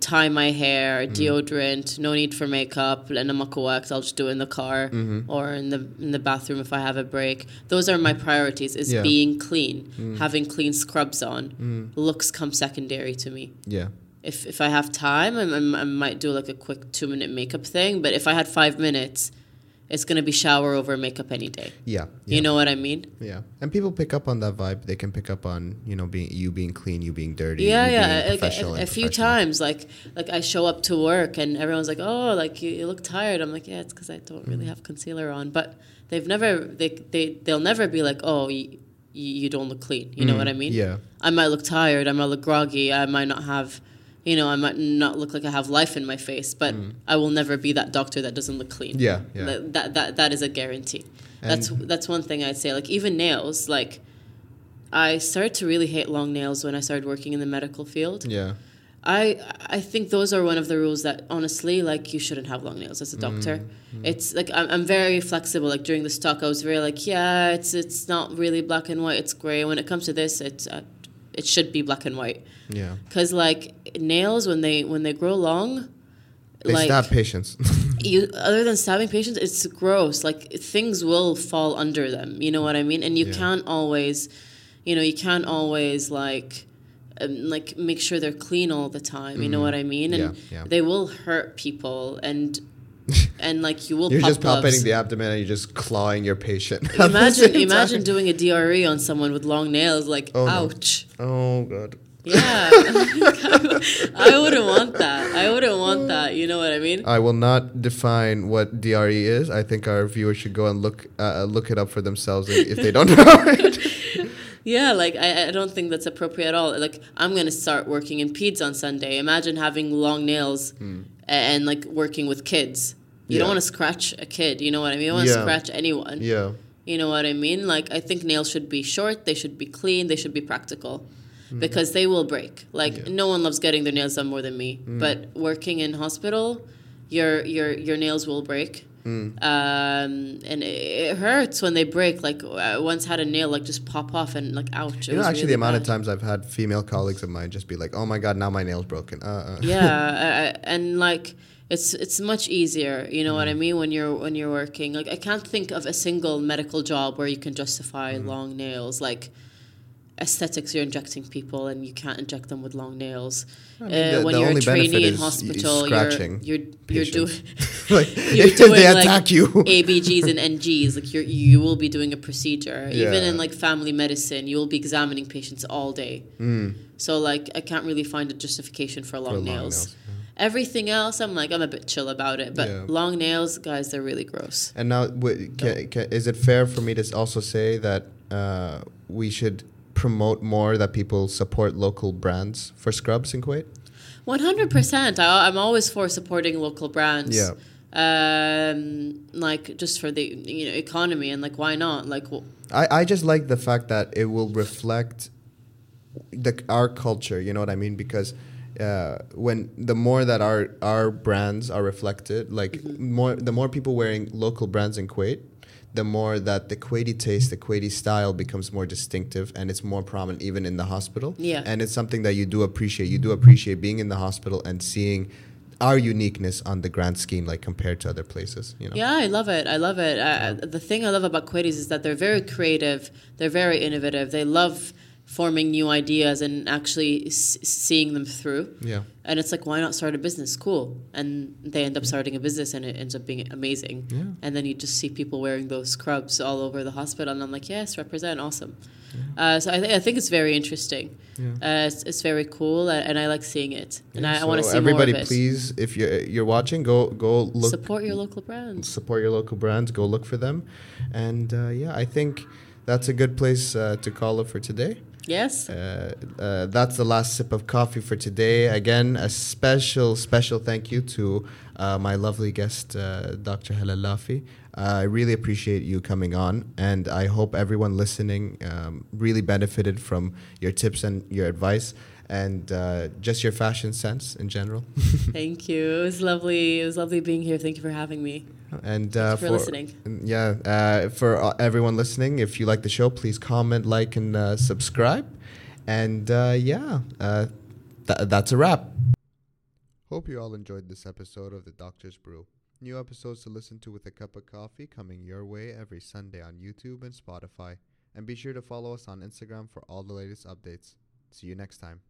tie my hair, hmm. deodorant, no need for makeup, and a makawak. I'll just do it in the car mm-hmm. or in the in the bathroom if I have a break. Those are my priorities: is Yeah. being clean, hmm. having clean scrubs on. Looks come secondary to me Yeah. If if I have time, I, I, I might do like a quick two minute makeup thing. But if I had five minutes, it's gonna be shower over makeup any day. Yeah. You know what I mean? Yeah, and people pick up on that vibe. They can pick up on you know being you being clean, you being dirty. Yeah, you yeah. being Like, professional a, a few times, like like I show up to work and everyone's like, "Oh, like you, you look tired." I'm like, "Yeah, it's because I don't Mm. really have concealer on." But they've never they they they'll never be like, "Oh, you, you don't look clean." You know what I mean? Mm, Yeah, I might look tired. I might look groggy. I might not have, you know, I might not look like I have life in my face. But I will never be that doctor that doesn't look clean. Mm. yeah, yeah. That, that that that is a guarantee. that's that's one thing I'd say. Like even nails, like I started to really hate long nails when I started working in the medical field. yeah, I I think those are one of the rules that honestly, like you shouldn't have long nails as a doctor. Mm-hmm. It's like I'm, I'm very flexible. Like during this talk, I was very like, yeah, it's it's not really black and white. It's gray. When it comes to this, it's uh, it should be black and white. yeah. Cause like nails when they when they grow long, They like stab patients. you other than stabbing patients, it's gross. Like things will fall under them. You know what I mean? And you Yeah. can't always, you know, you can't always like. Um, like make sure they're clean all the time. You know what I mean? And Mm-hmm. Yeah, yeah. they will hurt people, and and like you will. You're pop just palpating the abdomen and you're just clawing your patient. Imagine imagine time. doing a DRE on someone with long nails. Like Oh, no. ouch. Oh god. Yeah, I wouldn't want that. I wouldn't want that. You know what I mean? I will not define what DRE is. I think our viewers should go and look uh, look it up for themselves if, they don't know it. Yeah, like I, I don't think that's appropriate at all. Like I'm gonna start working in peds on Sunday. Imagine having long nails and, and like working with kids. You don't Hmm. Want to scratch a kid. You know what I mean? You don't want to Yeah. scratch anyone. Yeah. You know what I mean? Like I think nails should be short. They should be clean. They should be practical. Because they will break. Like. Yeah. No one loves getting their nails done more than me. But working in hospital, your your your nails will break. Hmm. Um, and it, it hurts when they break. Like I once had a nail like just pop off and like ouch. It You know, actually, really the amount of times I've had female colleagues of mine just be like, "Oh my god, now my nail's broken." Uh, uh. yeah, I, and like it's it's much easier. You know what Mm. I mean when you're when you're working. Like I can't think of a single medical job where you can justify Mm. long nails. Like aesthetics, you're injecting people, and you can't inject them with long nails. I mean, uh, the- when the you're a trainee in hospital, you're you're you're doing. like You're doing they like attack you. ABGs and NGs, like you're you will be doing a procedure. Even in like family medicine, you will be examining patients all day. So like I can't really find a justification for long, Mm. long nails. nails, Everything else, I'm like I'm a bit chill about it, but Yeah. long nails, guys, they're really gross. And now, w- ca ca is it fair for me to also say that uh, we should promote more that people support local brands for scrubs in Kuwait? One hundred percent. I'm always for supporting local brands. Yeah. Um, like just for the you know economy and like why not? Like I I just like the fact that it will reflect the our culture. You know what I mean? Because uh, when the more that our our brands are reflected, like more the more people wearing local brands in Kuwait, the more that the Kuwaiti taste, the Kuwaiti style becomes more distinctive and it's more prominent even in the hospital. Yeah. And it's something that you do appreciate. You do appreciate being in the hospital and seeing our uniqueness on the grand scheme, like compared to other places. You know. Yeah, I love it. I love it. Uh, the thing I love about Kuwaitis is that they're very creative. They're very innovative. They love forming new ideas and actually s- seeing them through. Yeah. And it's like, why not start a business? Cool. And they end up starting a business and it ends up being amazing. Yeah. And then you just see people wearing those scrubs all over the hospital. And I'm like, yes, represent. Awesome. Uh, so I, th- I think it's very interesting. Yeah. Uh, it's, it's very cool uh, and I like seeing it. And I, I want to see everybody, more of it. Everybody, please, if you're you're watching, go go look Support your local brands. support your local brands. Go look for them, and uh, yeah, I think that's a good place uh, to call it for today. Yes. Uh, uh, that's the last sip of coffee for today. Again, a special, special thank you to uh, my lovely guest, uh, Dr. Hala Allafi. I really appreciate you coming on, and I hope everyone listening um, really benefited from your tips and your advice and uh, just your fashion sense in general. Thank you. It was lovely. It was lovely being here. Thank you for having me. And uh, Thanks for listening. Yeah, uh, for uh, everyone listening, if you like the show, please comment, like, and uh, subscribe. And uh, yeah, uh, th- that's a wrap. Hope you all enjoyed this episode of The Doctor's Brew. New episodes to listen to with a cup of coffee coming your way every Sunday on YouTube and Spotify. And be sure to follow us on Instagram for all the latest updates. See you next time.